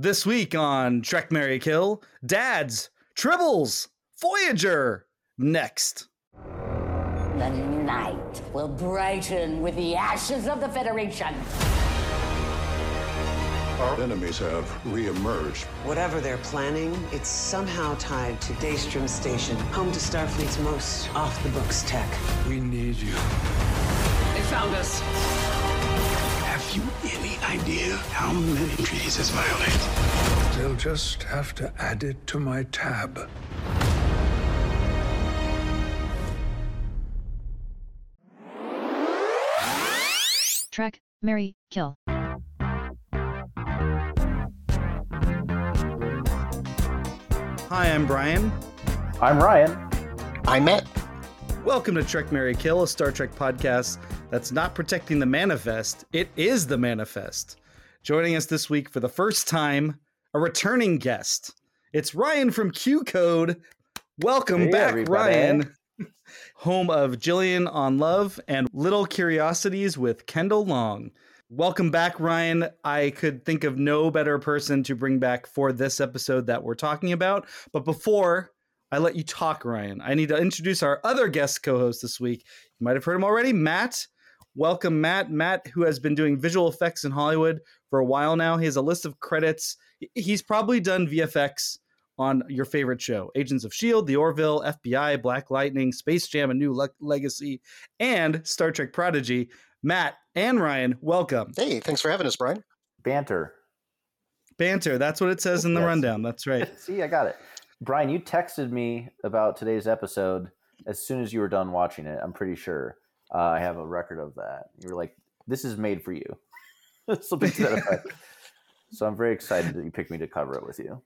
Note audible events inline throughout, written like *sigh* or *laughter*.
This week on Trek Marry Kill, Dads, Tribbles, Voyager. Next. The night will brighten with the ashes of the Federation. Our enemies have re-emerged. Whatever they're planning, it's somehow tied to Daystrom Station, home to Starfleet's most off-the-books tech. We need you. They found us. Have you any idea how many treaties is violated? They'll just have to add it to my tab. Trek, Marry, Kill. Hi, I'm Bryan. I'm Rian. I'm Matt. Welcome to Trek Marry Kill, a Star Trek podcast that's not protecting the manifest, it is the manifest. Joining us this week for the first time, a returning guest. It's Rian from QCODE. Welcome Hey, back, everybody. Rian. *laughs* Home of Jillian on Love and Little Curiosities with Kendall Long. Welcome back, Rian. I could think of no better person to bring back for this episode that we're talking about. But before I let you talk, Rian, I need to introduce our other guest co host this week. You might have heard him already, Matt. Welcome, Matt. Matt, who has been doing visual effects in Hollywood for a while now. He has a list of credits. He's probably done VFX on your favorite show Agents of S.H.I.E.L.D., The Orville, FBI, Black Lightning, Space Jam, A New Le- Legacy, and Star Trek Prodigy. Matt and Rian, welcome. Hey, thanks for having us, Bryan. Banter. Banter, that's what it says in the Yes. rundown. That's right. *laughs* See, I got it. Bryan, you texted me about today's episode as soon as you were done watching it. I'm pretty sure. Uh, I have a record of that. You were like, "This is made for you." *laughs* Something to that effect. *laughs* so I'm very excited that you picked me to cover it with you.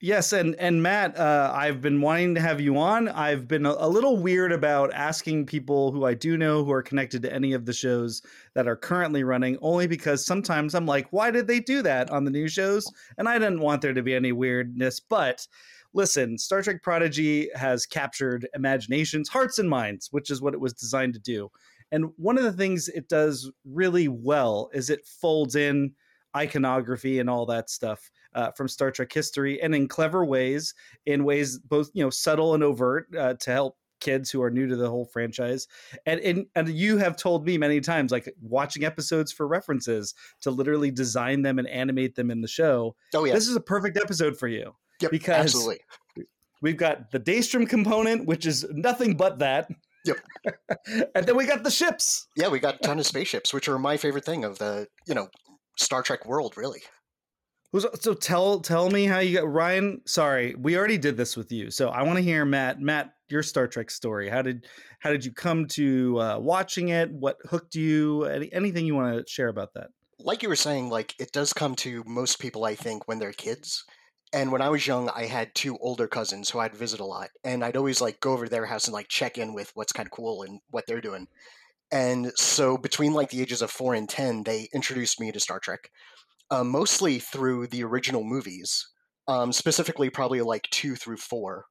Yes, and and Matt, uh, I've been wanting to have you on. I've been a, a little weird about asking people who I do know who are connected to any of the shows that are currently running, only because sometimes I'm like, why did they do that on the new shows? And I didn't want there to be any weirdness. But listen, Star Trek Prodigy has captured imaginations, hearts, and minds, which is what it was designed to do. And one of the things it does really well is it folds in iconography and all that stuff uh, from Star Trek history, and in clever ways, in ways both you know subtle and overt uh, to help kids who are new to the whole franchise. And, and and you have told me many times, like watching episodes for references to literally design them and animate them in the show. Oh yeah, This is a perfect episode for you yep, because- absolutely. We've got the Daystrom component, which is nothing but that. Yep. *laughs* and then we got the ships. Yeah, we got a ton of spaceships, which are my favorite thing of the you know Star Trek world, really. So tell tell me how you got Rian. Sorry, we already did this with you, so I want to hear Matt. Matt, your Star Trek story. How did how did you come to uh, watching it? What hooked you? Any, anything you want to share about that? Like you were saying, like it does come to most people, I think, when they're kids. And when I was young, I had two older cousins who I'd visit a lot, and I'd always like go over to their house and like check in with what's kind of cool and what they're doing. And so between like the ages of four and ten, they introduced me to Star Trek, uh, mostly through the original movies, um, specifically probably like two through four.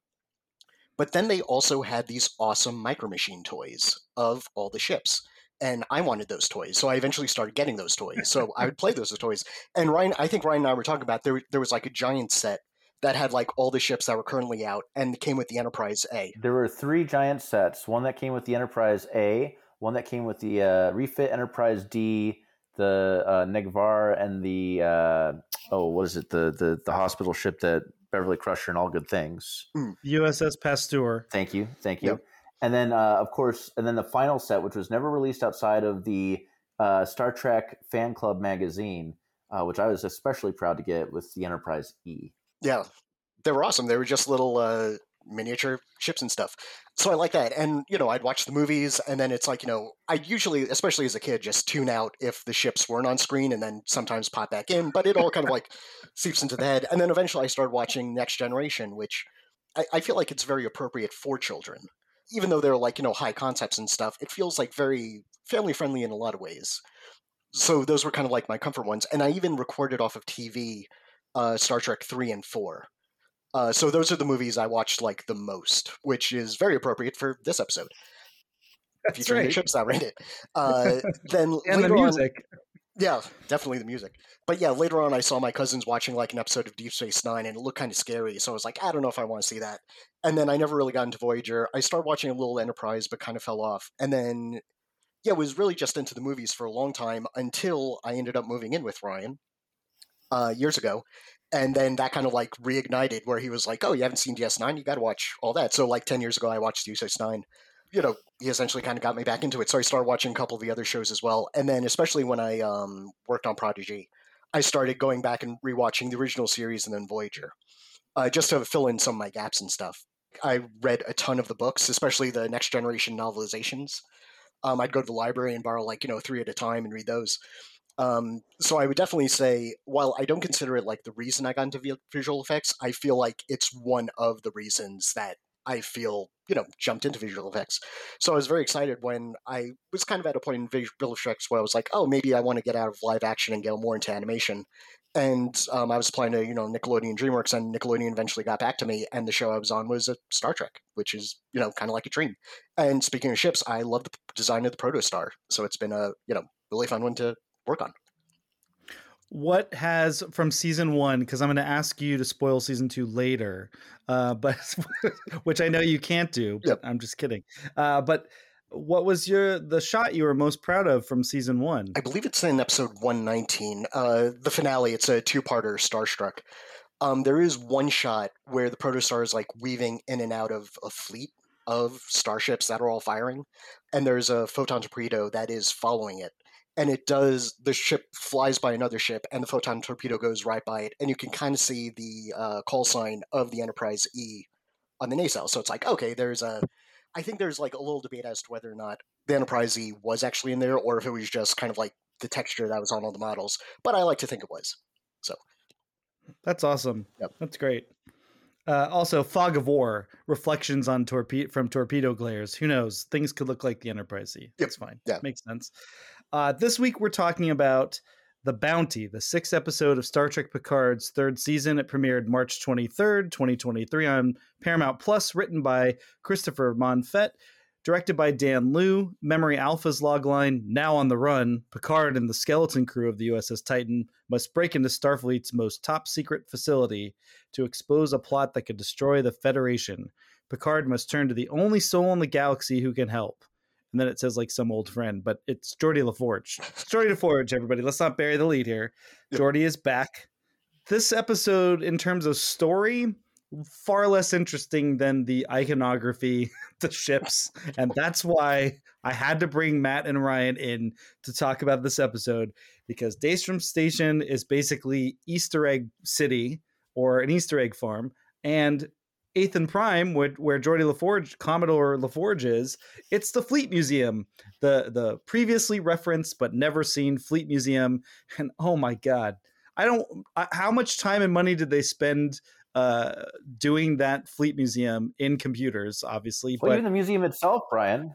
But then they also had these awesome Micro Machine toys of all the ships. And I wanted those toys. So I eventually started getting those toys. *laughs* So I would play those toys. And Rian, I think Rian and I were talking about there, there was like a giant set that had like all the ships that were currently out and came with the Enterprise A. There were three giant sets. One that came with the Enterprise A, one that came with the uh, refit Enterprise D, the uh, Negh'Var, and the uh, oh, what is it? The the the hospital ship that Beverly Crusher and all good things. USS Pasteur. Thank you, thank you. Yep. And then, uh, of course, and then the final set, which was never released outside of the uh, Star Trek Fan Club magazine, uh, which I was especially proud to get with the Enterprise E. Yeah, they were awesome. They were just little uh, miniature ships and stuff. So I like that. And, you know, I'd watch the movies, and then it's like, you know, I usually, especially as a kid, just tune out if the ships weren't on screen and then sometimes pop back in, but it all kind of like *laughs* seeps into the head. And then eventually I started watching Next Generation, which I, I feel like it's very appropriate for children. Even though they're like, you know, high concepts and stuff, it feels like very family friendly in a lot of ways. So those were kind of like my comfort ones. And I even recorded off of TV uh, Star Trek 3 and 4. Uh, so those are the movies I watched like the most, which is very appropriate for this episode. That's featuring right. the ships that it. *laughs* Uh, then And the later on- music. Yeah, definitely the music. But yeah, later on, I saw my cousins watching like an episode of Deep Space Nine, and it looked kind of scary. So I was like, I don't know if I want to see that. And then I never really got into Voyager. I started watching a little Enterprise, but kind of fell off. And then, yeah, was really just into the movies for a long time until I ended up moving in with Rian uh, years ago. And then that kind of like reignited where he was like, "Oh, you haven't seen DS9? You got to watch all that." So like ten years ago, I watched Deep Space Nine you know, he essentially kind of got me back into it. So I started watching a couple of the other shows as well. And then, especially when I um, worked on Prodigy, I started going back and rewatching the original series and then Voyager, uh, just to fill in some of my gaps and stuff. I read a ton of the books, especially the Next Generation novelizations. Um, I'd go to the library and borrow like you know three at a time and read those. Um, so I would definitely say, while I don't consider it like the reason I got into visual effects, I feel like it's one of the reasons that I feel, you know, jumped into visual effects. So I was very excited when I was kind of at a point in visual effects where I was like, oh, maybe I want to get out of live action and go more into animation. And um, I was applying to, you know, Nickelodeon DreamWorks, and Nickelodeon eventually got back to me. And the show I was on was a Star Trek, which is, you know, kind of like a dream. And speaking of ships, I love the design of the Protostar. So it's been a, you know, really fun one to work on what has from season one because i'm going to ask you to spoil season two later uh, *laughs* but which i know you can't do but yep. i'm just kidding. Uh, but what was your the shot you were most proud of from season one? I believe it's in episode 119 uh, the finale it's a two-parter starstruck. Um, there is one shot where the protostar is like weaving in and out of a fleet of starships that are all firing and there's a photon torpedo that is following it and it does the ship flies by another ship and the photon torpedo goes right by it and you can kind of see the uh, call sign of the enterprise e on the nacelle so it's like okay there's a i think there's like a little debate as to whether or not the enterprise e was actually in there or if it was just kind of like the texture that was on all the models but i like to think it was so that's awesome yep. that's great uh, also, fog of war reflections on torpedo from torpedo glares. Who knows? Things could look like the Enterprise. Yep. It's fine. Yeah, makes sense. Uh, this week we're talking about The Bounty, the sixth episode of Star Trek Picard's third season. It premiered March 23rd, 2023 on Paramount Plus, written by Christopher Monfett, directed by Dan Liu. Memory Alpha's logline, now on the run, Picard and the skeleton crew of the USS Titan must break into Starfleet's most top secret facility to expose a plot that could destroy the Federation. Picard must turn to the only soul in the galaxy who can help and then it says like some old friend, but it's Geordi LaForge. Geordi LaForge, everybody. Let's not bury the lead here. *laughs* Yep. Geordi is back. This episode, in terms of story, far less interesting than the iconography, *laughs* the ships, and that's why I had to bring Matt and Rian in to talk about this episode because Daystrom Station is basically Easter Egg City or an Easter egg farm, and Athan Prime, where, where LaForge, Commodore LaForge is, it's the Fleet Museum, the the previously referenced but never seen Fleet Museum. And oh my God, I don't. How much time and money did they spend uh, doing that Fleet Museum in computers? Obviously, well, but even the museum itself, Bryan.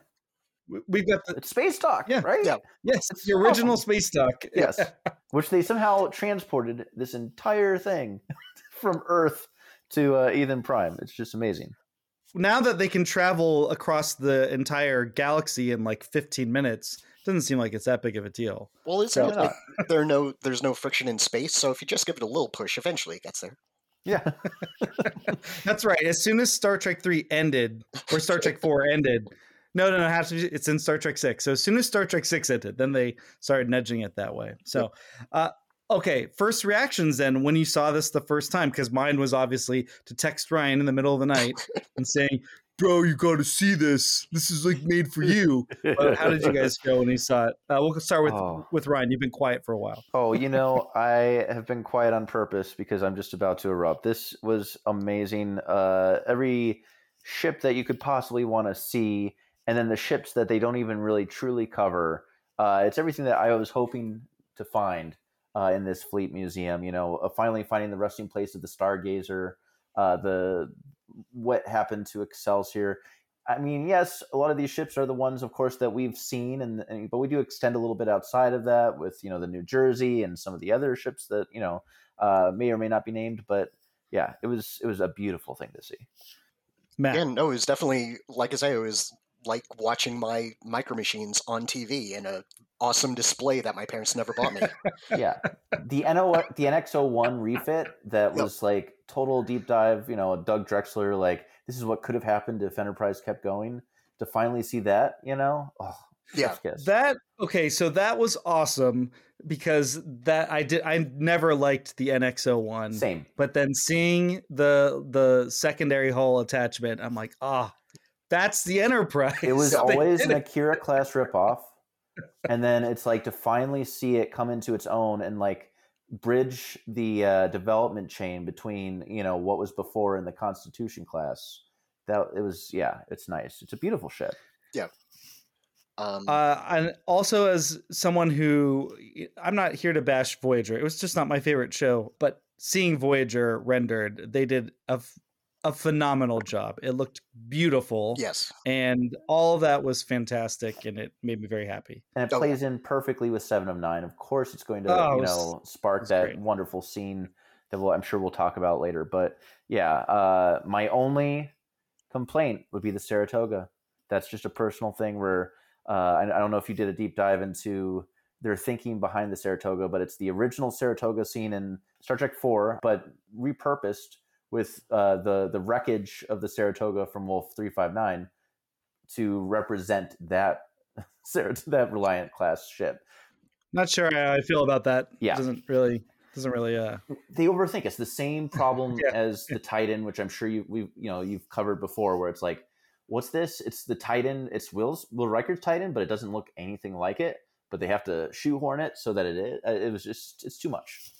We've got the it's space dock, yeah, right? Yeah. Yes, it's the original awesome. space dock. yes, *laughs* which they somehow transported this entire thing *laughs* from Earth to uh, Athan Prime. It's just amazing. Now that they can travel across the entire galaxy in like 15 minutes, doesn't seem like it's that big of a deal. Well, it's so, not like there no there's no friction in space, so if you just give it a little push, eventually it gets there. Yeah. *laughs* *laughs* That's right. As soon as Star Trek 3 ended, or Star Trek 4 ended, no, no, no, it has to be, it's in Star Trek 6. So as soon as Star Trek 6 ended, then they started nudging it that way. So uh, okay, first reactions then when you saw this the first time, because mine was obviously to text Rian in the middle of the night *laughs* and saying, "Bro, you got to see this. This is like made for you." But how did you guys go when you saw it? Uh, we'll start with oh. with Rian. You've been quiet for a while. Oh, you know, I have been quiet on purpose because I'm just about to erupt. This was amazing. Uh, every ship that you could possibly want to see, and then the ships that they don't even really truly cover. Uh, it's everything that I was hoping to find uh, in this fleet museum. You know, uh, finally finding the resting place of the Stargazer, uh, the what happened to Excelsior. I mean, yes, a lot of these ships are the ones, of course, that we've seen, and, and, but we do extend a little bit outside of that with you know the New Jersey and some of the other ships that you know uh, may or may not be named. But yeah, it was it was a beautiful thing to see. Matt. Yeah, no, it was definitely like I say, it was like watching my micro machines on TV in a awesome display that my parents never bought me. yeah, the NO the NX01 refit that Yep. was like total deep dive. You know, Doug Drexler like this is what could have happened if Enterprise kept going. To finally see that, you know, oh, Yeah. That okay, so that was awesome because that I did I never liked the NX01. Same. But then seeing the the secondary hull attachment, I'm like, ah, that's the Enterprise. It was *laughs* always an. Akira class ripoff, and then it's like to finally see it come into its own and like bridge the uh, development chain between you know what was before in the Constitution class. That it was yeah, it's nice. It's a beautiful ship. Yeah. Um, Uh, and also as someone who I'm not here to bash Voyager. It was just not my favorite show, but seeing Voyager rendered, they did a f- a phenomenal job. It looked beautiful. yes. And all of that was fantastic and it made me very happy. and it Oh, plays in perfectly with Seven of Nine. Of course, it's going to Oh, you know spark that great. wonderful scene that we'll, I'm sure we'll talk about later. But yeah, uh, my only complaint would be the Saratoga. That's just a personal thing where uh, I, I don't know if you did a deep dive into their thinking behind the Saratoga, but it's the original Saratoga scene in Star Trek Four, but repurposed with uh, the the wreckage of the Saratoga from Wolf Three Five Nine to represent that *laughs* that Reliant class ship. Not sure how I feel about that. Yeah. it Doesn't really doesn't really uh They overthink. It's the same problem *laughs* Yeah. as the Titan, which I'm sure you we've you know you've covered before, where it's like, what's this? It's the Titan. It's Will's Will Riker's Titan, but it doesn't look anything like it. But they have to shoehorn it so that it is. uh, It was just it's too much.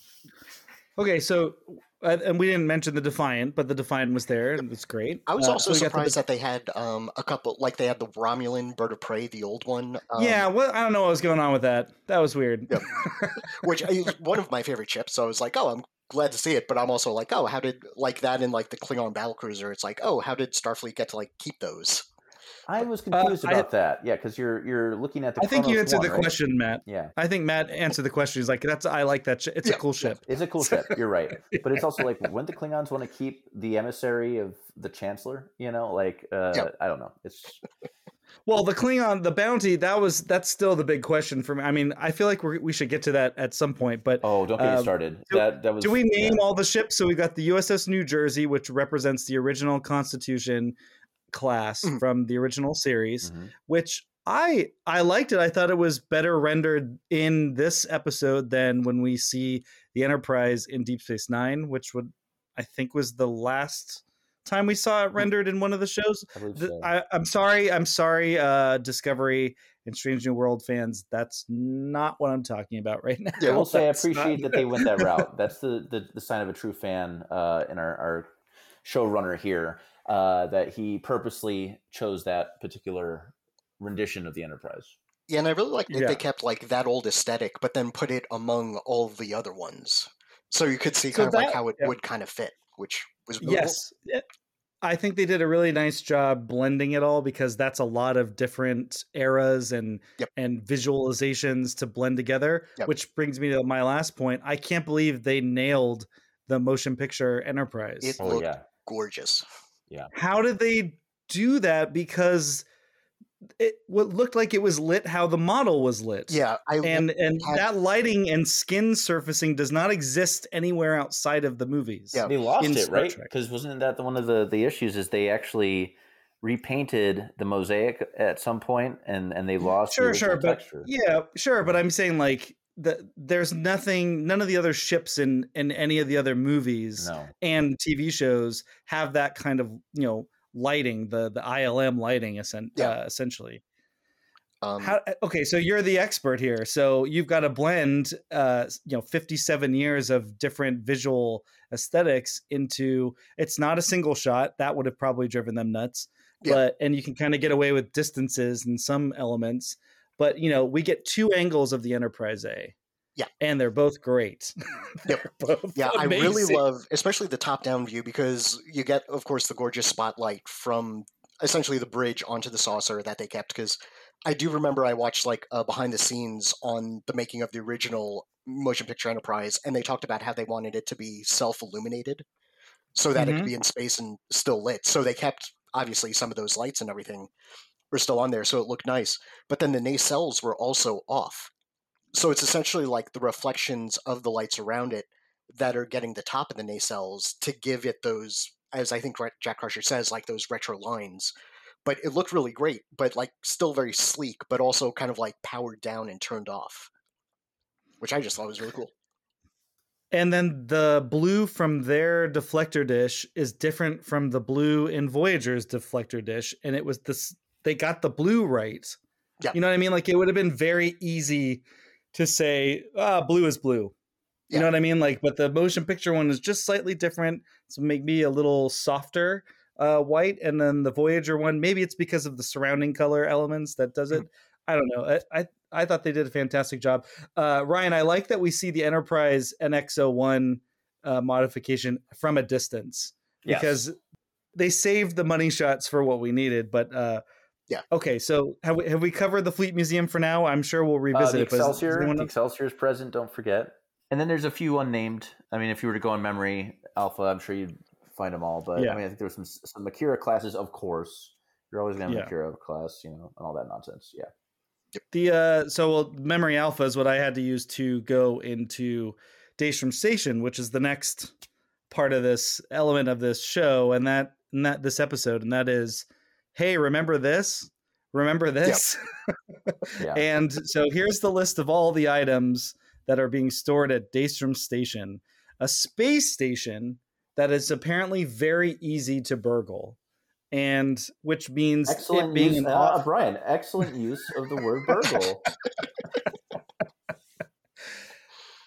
Okay, so and we didn't mention the Defiant, but the Defiant was there and it's great. I was Uh, also so we got the surprised that they had um, a couple, like they had the Romulan bird of prey, the old one. Um, yeah, well, I don't know what was going on with that. That was weird. Yep. *laughs* which is one of my favorite ships. So I was like, oh, I'm glad to see it. But I'm also like, oh, how did like that in like the Klingon battle cruiser? It's like, oh, how did Starfleet get to like keep those? I was confused Uh, I- about that. Yeah, because you're you're looking at the. I think you answered one, the right? question, Matt. Yeah, I think Matt answered the question. He's like, "That's I like that. Sh- it's a cool ship." it's a cool *laughs* ship. You're right, but it's also like, wouldn't the Klingons want to keep the emissary of the Chancellor? You know, like uh, Yep. I don't know. It's Well, the Klingon, the bounty, that was that's still the big question for me. I mean, I feel like we we should get to that at some point. But oh, don't get me Um, started. do- that that was. do we name yeah. all the ships? So we got the USS New Jersey, which represents the original Constitution class Mhm. from the original series. Mhm. which I I liked it. I thought it was better rendered in this episode than when we see the Enterprise in Deep Space Nine, which would I think was the last time we saw it rendered in one of the shows. I believe The- so. I, I'm sorry, I'm sorry, uh, Discovery and Strange New World fans. That's not what I'm talking about *laughs* right now. Yeah, I will say I That's not- appreciate that they went that route. That's the, the, the sign of a true fan uh, in our, our showrunner here, uh, that he purposely chose that particular rendition of the Enterprise. Yeah, and I really like that Yeah. they kept like that old aesthetic, but then put it among all the other ones, so you could see So kind of like how it yeah. would kind of fit, which was really cool. Yes. Yeah. I think they did a really nice job blending it all because that's a lot of different eras and Yep. and visualizations to blend together. Yep. Which brings me to my last point. I can't believe they nailed the motion picture Enterprise. It Oh looked yeah, gorgeous. How did they do that? Because it what looked like it was lit how the model was lit. Yeah, I And and had- that lighting and skin surfacing does not exist anywhere outside of the movies. Yeah. they lost it Star right because wasn't that the, one of the the issues is they actually repainted the mosaic at some point and and they mm, lost the sure sure but texture. yeah sure but i'm saying like the, there's nothing none of the other ships in in any of the other movies no and tv shows have that kind of you know lighting the the ilm lighting essen- Yeah. uh, essentially um, How, okay so you're the expert here so you've got to blend uh you know 57 years of different visual aesthetics into it's not a single shot that would have probably driven them nuts Yeah. but and you can kind of get away with distances and some elements but you know we get two angles of the enterprise a Yeah. and they're both great *laughs* They're both Yeah, I really love, especially the top-down view, because you get, of course, the gorgeous spotlight from essentially the bridge onto the saucer that they kept. Because I do remember I watched like uh, behind the scenes on the making of the original motion picture Enterprise, and they talked about how they wanted it to be self-illuminated, so that it Mhm. could be in space and still lit. So they kept obviously some of those lights and everything. Were still on there, so it looked nice. But then the nacelles were also off. So it's essentially like the reflections of the lights around it that are getting the top of the nacelles to give it those, as I think Jack Crusher says, like those retro lines. But it looked really great, but like still very sleek, but also kind of like powered down and turned off, which I just thought was really cool. And then the blue from their deflector dish is different from the blue in Voyager's deflector dish, and it was this. They got the blue right. Yeah. You know what I mean? Like it would have been very easy to say, ah, blue is blue. You Yeah. know what I mean? Like, but the motion picture one is just slightly different. So maybe a little softer uh, white, and then the Voyager one, maybe it's because of the surrounding color elements that does it. I don't know. I, I I thought they did a fantastic job. Uh, Rian, I like that we see the Enterprise NX01 uh, modification from a distance Yes. because they saved the money shots for what we needed. But uh, Yeah. okay. So have we have we covered the Fleet Museum for now? I'm sure we'll Uh, revisit the it. but Excelsior, anyone the else- Excelsior is present. Don't forget. And then there's a few unnamed. I mean, if you were to go on memory, Alpha, I'm sure you'd find them all. But Yeah. I mean, I think there was some some Akira classes, of course. You're always going to have Yeah. an Akira class, you know, and all that nonsense. Yeah. The uh, so well, memory alpha is what I had to use to go into Daystrom Station, which is the next part of this element of this show, and that and that this episode, and that is, hey, remember this? Remember this? *laughs* Yeah. and so here's the list of all the items that are being stored at Daystrom Station, a space station that is apparently very easy to burgle, and which means it Excellent being use, uh, off- Bryan. Excellent use of the word burgle. *laughs* *laughs*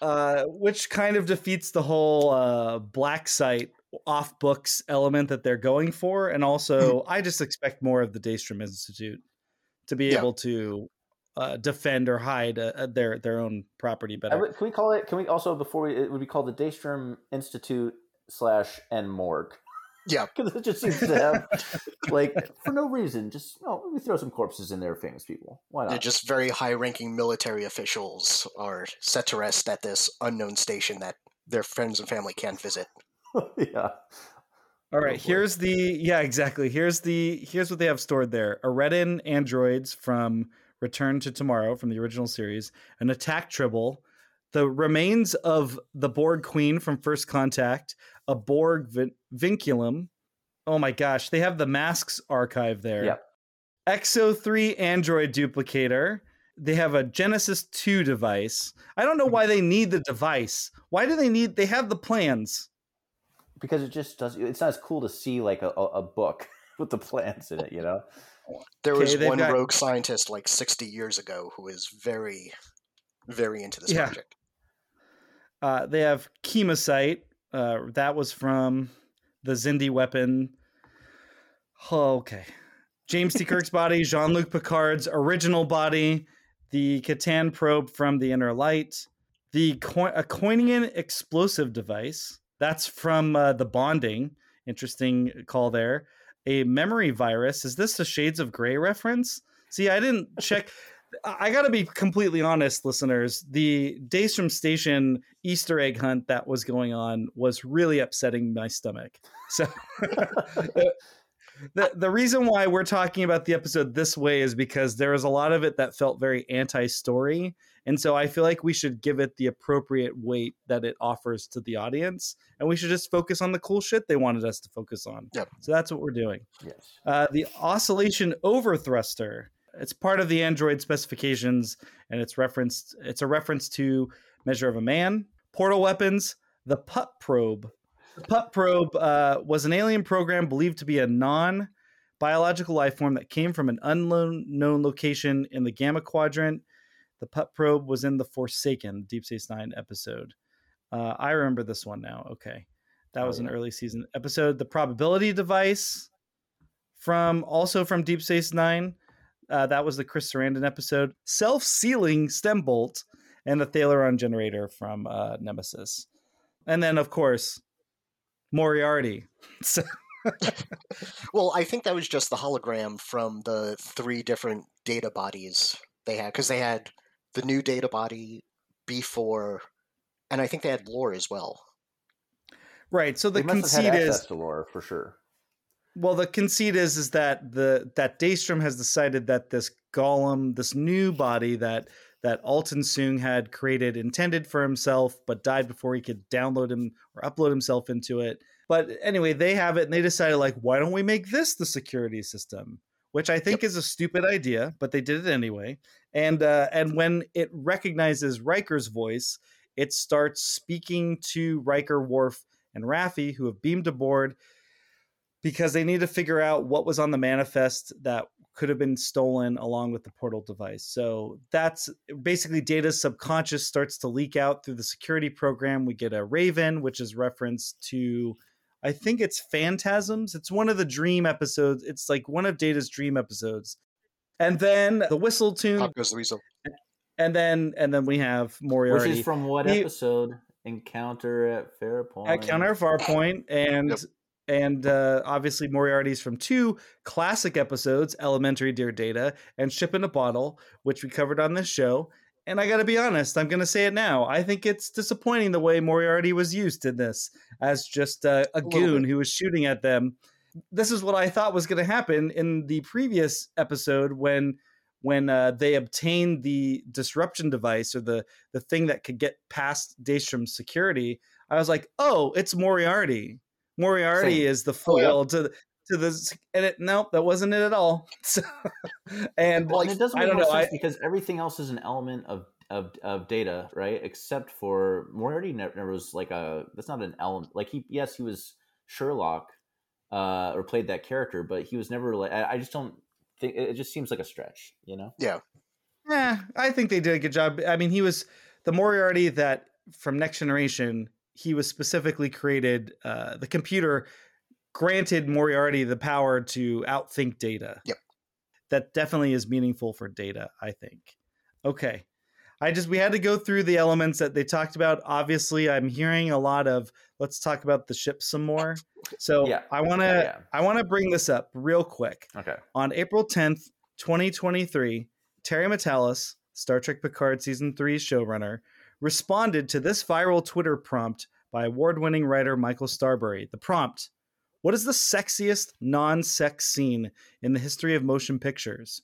uh, which kind of defeats the whole uh, black site off books element that they're going for, and also I just expect more of the Daystrom Institute to be Yeah. able to uh, defend or hide uh, uh, their their own property better. would- can we call it? Can we also before we? It would be called the Daystrom Institute slash N Morgue. Yeah. *laughs* because it just seems to have like for no reason. Just no, let me throw some corpses in there, famous people. Why not? They're just very high ranking military officials are set to rest at this unknown station that their friends and family can't visit. *laughs* yeah. All right, oh, boy. here's the yeah, exactly. Here's the here's what they have stored there. Arretan androids from Return to Tomorrow from the original series, an attack tribble, the remains of the Borg Queen from First Contact, a Borg vin- vinculum. Oh my gosh, they have the masks archive there. Yep. Exo 3 android duplicator. They have a Genesis 2 device. I don't know mm-hmm. why they need the device. Why do they need they have the plans? Because it just does. It's not as cool to see like a, a, a book *laughs* with the plants in it. You know. There Okay, was they've one got- rogue scientist like 60 years ago who is very, very into this Yeah. project. Uh, they have Kemocite. Uh, that was from the Xindi weapon. Oh, okay. James T. Kirk's *laughs* body, Jean Luc Picard's original body, the Kataan probe from the Inner Light, the Co- a Koinian explosive device. That's from uh, the Bonding. Interesting call there. A memory virus. Is this a Shades of Grey reference? See, I didn't check. I I gotta be completely honest, listeners. The Daystrom Station Easter egg hunt that was going on was really upsetting my stomach. So *laughs* *laughs* the the reason why we're talking about the episode this way is because there was a lot of it that felt very anti-story, and so I feel like we should give it the appropriate weight that it offers to the audience, and we should just focus on the cool shit they wanted us to focus on. Yep. So that's what we're doing. Yes. Uh, the oscillation overthruster. It's part of the Android specifications, and it's referenced. It's a reference to Measure of a Man, portal weapons, the Pup probe. The Pup probe uh, was an alien program believed to be a non-biological life form that came from an unknown location in the Gamma Quadrant. The Pup probe was in the Forsaken Deep Space Nine episode. Uh, I remember this one now. Okay, that Oh, was an early season episode. The probability device from also from Deep Space Nine. Uh, that was the Chris Sarandon episode. Self-sealing stem bolt and the thalaron generator from uh, Nemesis, and then of course Moriarty. So, Well, I think that was just the hologram from the three different data bodies they had, because they had the new data body, B4, and I think they had lore as well. right. So the they must have conceit had is access to lore for sure. Well, the conceit is is that the that Daystrom has decided that this golem, this new body that that Alton Soong had created, intended for himself, but died before he could download him or upload himself into it. But anyway, they have it, and they decided like, why don't we make this the security system? Which I think is a stupid idea, but they did it anyway. And uh, and when it recognizes Riker's voice, it starts speaking to Riker, Worf, and Raffi, who have beamed aboard because they need to figure out what was on the manifest that could have been stolen along with the portal device. So that's basically Data's subconscious starts to leak out through the security program. We get a Raven, which is reference to, I think it's Phantasms. It's one of the dream episodes. It's like one of Data's dream episodes. And then the whistle tune. Pop goes the weasel. And then and then we have Moriarty. Which is from what He- episode? Encounter at Farpoint. at Counter Farpoint, and Yep. And uh, obviously Moriarty's from two classic episodes, Elementary Dear Data and Ship in a Bottle, which we covered on this show. And I got to be honest, I'm going to say it now. I think it's disappointing the way Moriarty was used in this as just uh, a little goon who was shooting at them. This is what I thought was going to happen in the previous episode when when uh, they obtained the disruption device or the the thing that could get past Daystrom's security. I was like, oh, it's Moriarty. Moriarty Same. is the Oh, yeah. foil to to the and it nope, that wasn't it at all. *laughs* So, and Well, and it doesn't I don't know. sense I, because everything else is an element of of, of data, right? Except for Moriarty never, never was like a that's not an element. Like he, yes, he was Sherlock, uh, or played that character, but he was never like. I, I just don't think it it just seems like a stretch, you know? Yeah. Yeah, I think they did a good job. I mean, he was the Moriarty that from Next Generation. He was specifically created. Uh, the computer granted Moriarty the power to outthink Data. Yep. That definitely is meaningful for Data. I think. Okay, I just we had to go through the elements that they talked about. Obviously, I'm hearing a lot of let's talk about the ship some more. *laughs* So Yeah. I want to Yeah, yeah. I want to bring this up real quick. Okay. On April 10th, 2023, Terry Matalas, Star Trek Picard Season 3 showrunner, responded to this viral Twitter prompt by award winning writer Michael Starrbury. The prompt What is the sexiest non sex scene in the history of motion pictures?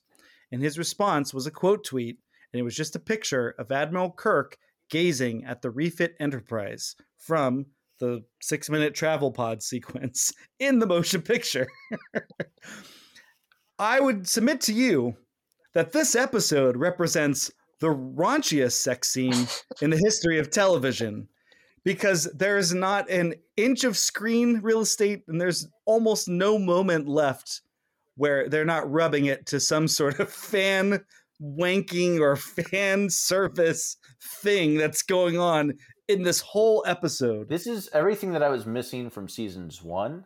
And his response was a quote tweet, and it was just a picture of Admiral Kirk gazing at the refit Enterprise from the six minute travel pod *laughs* sequence in the motion picture. *laughs* I would submit to you that this episode represents the raunchiest sex scene in the history of television because there is not an inch of screen real estate and there's almost no moment left where they're not rubbing it to some sort of fan wanking or fan service thing that's going on in this whole episode. This is everything that I was missing from seasons one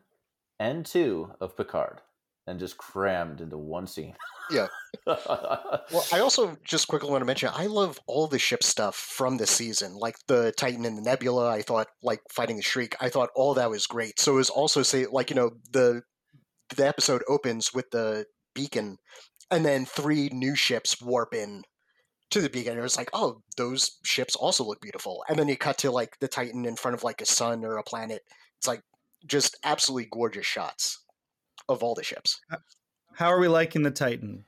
and two of Picard, and just crammed into one scene. Yeah. *laughs* Well, I also just quickly want to mention I love all the ship stuff from this season, like the Titan and the Nebula. I thought, like fighting the Shrike, I thought all that was great. So it was also say, like you know, the the episode opens with the beacon, and then three new ships warp in to the beacon. And it was like, oh, those ships also look beautiful. And then you cut to like the Titan in front of like a sun or a planet. It's like just absolutely gorgeous shots of all the ships. How are we liking the Titan?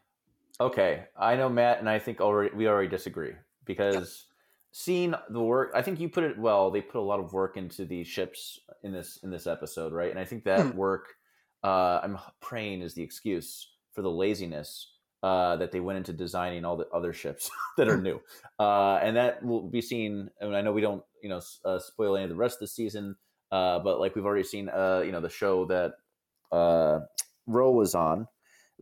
Okay, I know Matt and I think already we already disagree because seeing the work, I think you put it well. They put a lot of work into these ships in this in this episode, right? And I think that Hmm. work, uh, I'm praying, is the excuse for the laziness uh, that they went into designing all the other ships *laughs* that are *laughs* new, uh, and that will be seen. I mean, I know we don't, you know, uh, spoil any of the rest of the season, uh, but like we've already seen, uh, you know, the show that uh, Ro was on,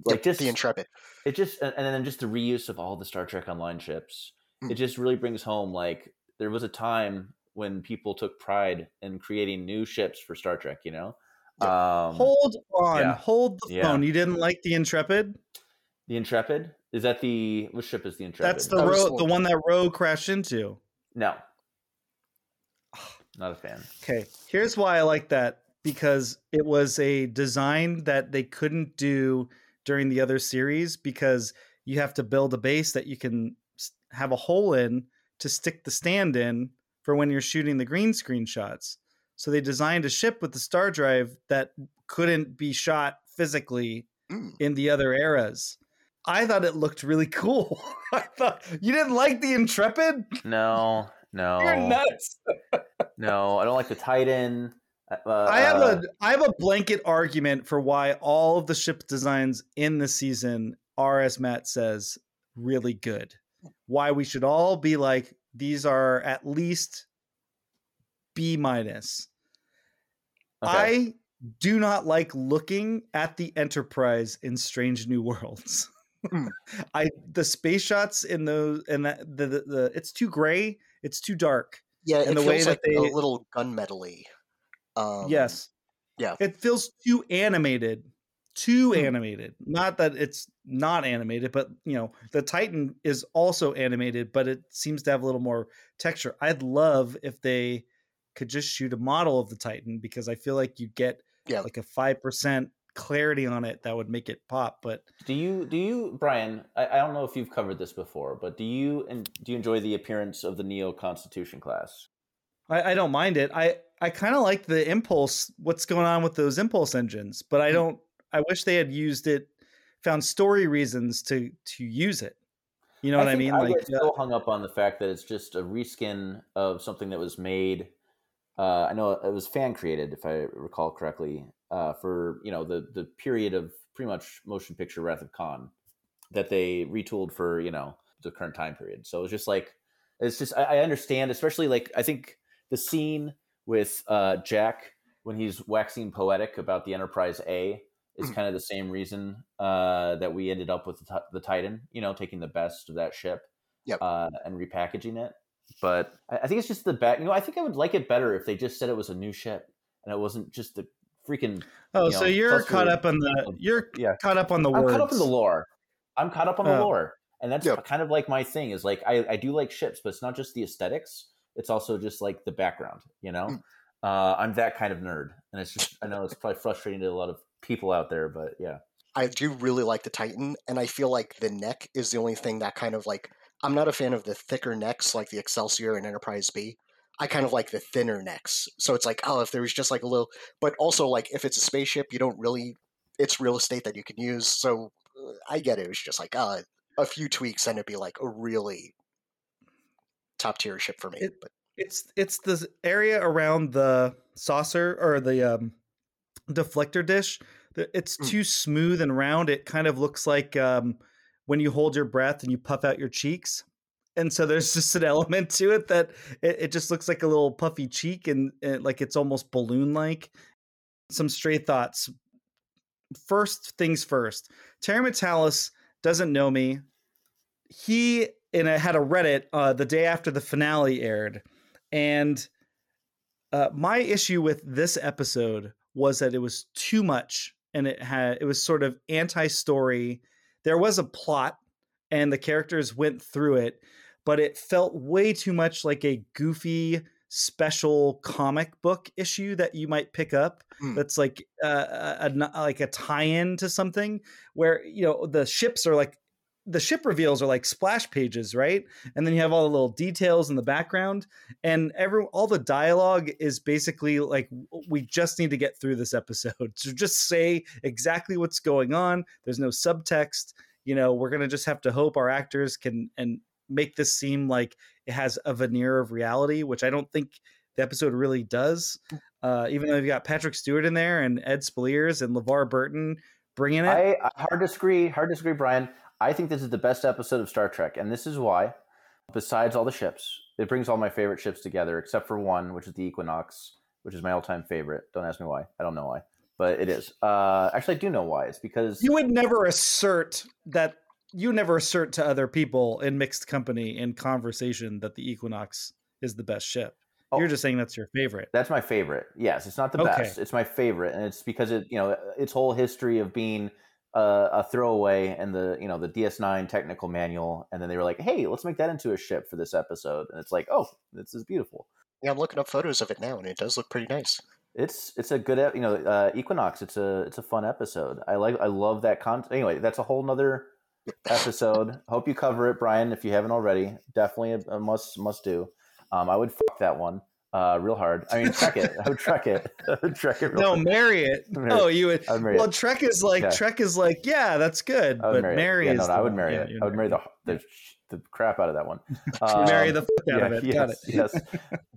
like Yep, just the Intrepid. it just and and then just the reuse of all the Star Trek Online ships. Mm. It just really brings home like there was a time when people took pride in creating new ships for Star Trek. You know, um, Hold on, yeah. hold the Yeah. phone. You didn't like the Intrepid? the Intrepid is that the which ship is the Intrepid? That's the That was ro- the- the one that Ro crashed into. no, not a fan. Okay, here's why I like that because it was a design that they couldn't do during the other series because you have to build a base that you can have a hole in to stick the stand in for when you're shooting the green screen shots. So they designed a ship with the star drive that couldn't be shot physically Mm. in the other eras. I thought it looked really *laughs* cool. I thought you didn't like the Intrepid. No, *laughs* no, You're nuts. *laughs* no. I don't like the Titan. Uh, I have uh, a I have a blanket argument for why all of the ship designs in the season are, as Matt says, really good. Why we should all be like these are at least B minus. okay. I do not like looking at the Enterprise in Strange New Worlds. Hmm. *laughs* I the space shots in those and that the, the, the it's too gray, it's too dark. Yeah, And it the way feels that like they- a little gunmetal-y. Um, yes. yeah. It feels too animated. Too Hmm. animated. Not that it's not animated, but you know, the Titan is also animated, but it seems to have a little more texture. I'd love if they could just shoot a model of the Titan because I feel like you get Yeah. like a five percent clarity on it that would make it pop. But Do you do you Bryan? I, I don't know if you've covered this before, but do you and do you enjoy the appearance of the Neo Constitution class? I, I don't mind it. I I kind of like the impulse. What's going on with those impulse engines? But. I don't. I wish they had used it. Found story reasons to to use it. You know what I, mean? I Like get uh, so hung up on the fact that it's just a reskin of something that was made. Uh, I know it was fan created, if I recall correctly, uh, for you know the the period of pretty much motion picture Wrath of Khan that they retooled for you know the current time period. So it's just like it's just I, I understand, especially like I think the scene with uh, Jack when he's waxing poetic about the Enterprise A is kind of the same reason uh, that we ended up with the, the Titan. You know, taking the best of that ship Yep. uh, and repackaging it. But I, I think it's just the back. You know, I think I would like it better if they just said it was a new ship and it wasn't just the freaking. oh, you so you're caught up on the you're Yeah. caught up on the I'm words. caught up in the lore. I'm caught up on the Oh. lore, and that's Yep. kind of like my thing. Is like I, I do like ships, but it's not just the aesthetics. It's also just like the background. You know, Mm. uh, I'm that kind of nerd, and it's just I know it's probably frustrating to a lot of people out there, but yeah. I do really like the Titan, and I feel like the neck is the only thing that kind of like. I'm not a fan of the thicker necks like the Excelsior and Enterprise B. I kind of like the thinner necks. So it's like, oh, if there was just like a little. But also, like, if it's a spaceship, you don't really. It's real estate that you can use. So uh, I get it. It was just like, uh, a few tweaks, and it'd be like a really top tier ship for me. It- but it's it's the area around the saucer or the um deflector dish that it's Mm. too smooth and round it kind of looks like um when you hold your breath and you puff out your cheeks and so there's *laughs* just an element to it that it, it just looks like a little puffy cheek and, and like it's almost balloon like some stray thoughts first things first terry matalas doesn't know me he in a, had a reddit uh, the day after the finale aired and uh, my issue with this episode was that it was too much and it had it was sort of anti-story there was a plot and the characters went through it but it felt way too much like a goofy special comic book issue that you might pick up Hmm. that's like uh, a, a like a tie-in to something where you know the ships are like the ship reveals are like splash pages right? And then you have all the little details in the background and every all the dialogue is basically like we just need to get through this episode *laughs* so just say exactly what's going on. There's no subtext. You know we're gonna just have to hope our actors can and make this seem like it has a veneer of reality which i don't think the episode really does. Uh, even though you've got patrick stewart in there and ed speleers and levar burton bringing it. I, I hard disagree. Hard disagree, Bryan. I think this is the best episode of Star Trek, and this is why. Besides all the ships, it brings all my favorite ships together, except for one, which is the Equinox, which is my all-time favorite. Don't ask me why. I don't know why, but it is. Uh, actually, I do know why. It's because you would never assert that you never assert to other people in mixed company in conversation that the Equinox is the best ship. Oh. You're just saying that's your favorite. That's my favorite. Yes, it's not the Okay. best. It's my favorite, and it's because it, you know, its whole history of being uh, a throwaway and the, you know, the DS9 technical manual, and then they were like, "Hey, let's make that into a ship for this episode," and it's like, "Oh, this is beautiful." yeah, I'm looking up photos of it now, and it does look pretty nice. It's it's a good, you know, uh, Equinox. It's a it's a fun episode. I like I love that content. Anyway, that's a whole nother episode. *laughs* Hope you cover it, Bryan, if you haven't already. Definitely a, a must must do. Um, I would fuck that one. Uh, real hard. I mean, Trek it. I would Trek it. *laughs* I would Trek it. Real No, hard. marry it. Marry Oh, you would. Would marry Well, it. Trek is like Yeah. Trek is like yeah, that's good, but marry, marry. Yeah, is. no, no, I would marry it. I would marry the, the the crap out of that one. *laughs* marry Um, the fuck out of it. Yes, Got it. yes.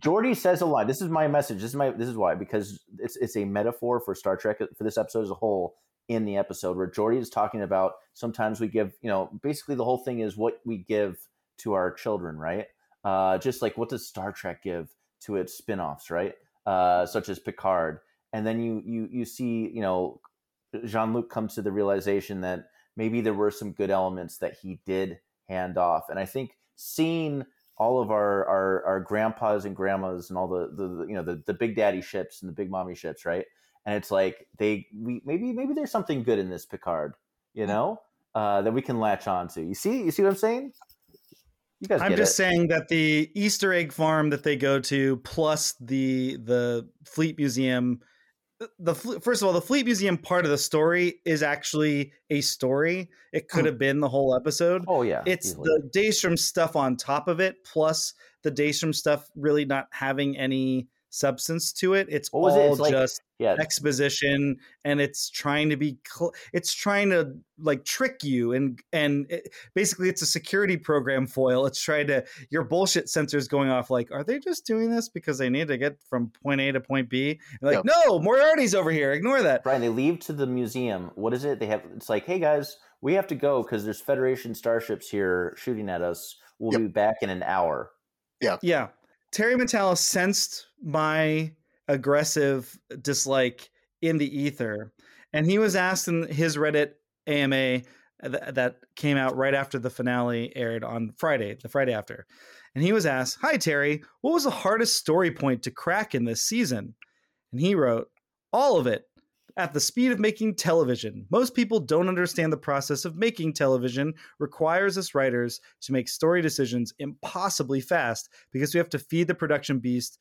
Geordi says a line. This is my message. This is my. This is why because it's it's a metaphor for Star Trek for this episode as a whole. In the episode where Geordi is talking about sometimes we give you know basically the whole thing is what we give to our children, right? Uh, just like what does Star Trek give to its spin-offs, right? Uh, such as Picard, and then you you you see you know Jean Luc comes to the realization that maybe there were some good elements that he did hand off, and I think seeing all of our our, our grandpas and grandmas and all the, the the, you know the, the big daddy ships and the big mommy ships, right? And it's like they we maybe maybe there's something good in this Picard, you know, uh, that we can latch on to. You see, you see what I'm saying? You guys, I'm just it. saying that the Easter egg farm that they go to, plus the the Fleet Museum, uh, the first of all, the Fleet Museum part of the story is actually a story. It could hmm. have been the whole episode. Oh yeah, It's easily. the Daystrom stuff on top of it, plus the Daystrom stuff really not having any substance to it. It's What was it? all It's like- just yeah. exposition and it's trying to be cl- it's trying to like trick you and and it, basically it's a security program foil it's trying to your bullshit sensors going off like are they just doing this because they need to get from point a to point b and like no moriarty's over here ignore that Bryan, they leave to the museum. What is it? They have. It's like, hey guys, we have to go because there's Federation starships here shooting at us. We'll be back in an hour. Yeah. Yeah. Terry Matalas sensed my aggressive dislike in the ether. And he was asked in his Reddit AMA th- that came out right after the finale aired on Friday, the Friday after. And he was asked, Hi, Terry, what was the hardest story point to crack in this season? And he wrote, All of it. At the speed of making television, most people don't understand the process of making television requires us writers to make story decisions impossibly fast because we have to feed the production beast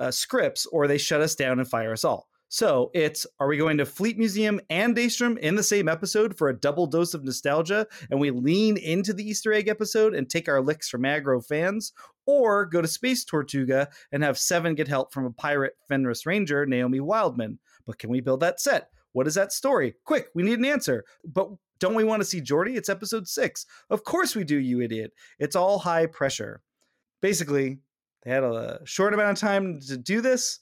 uh, scripts or they shut us down and fire us all. So it's are we going to Fleet Museum and Daystrom in the same episode for a double dose of nostalgia and we lean into the Easter egg episode and take our licks from aggro fans? Or go to Space Tortuga and have Seven get help from a pirate Fenris Ranger, Naomi Wildman? But can we build that set? What is that story? Quick, we need an answer. But don't we want to see Geordi? It's episode six. Of course we do, you idiot. It's all high pressure. Basically, they had a short amount of time to do this.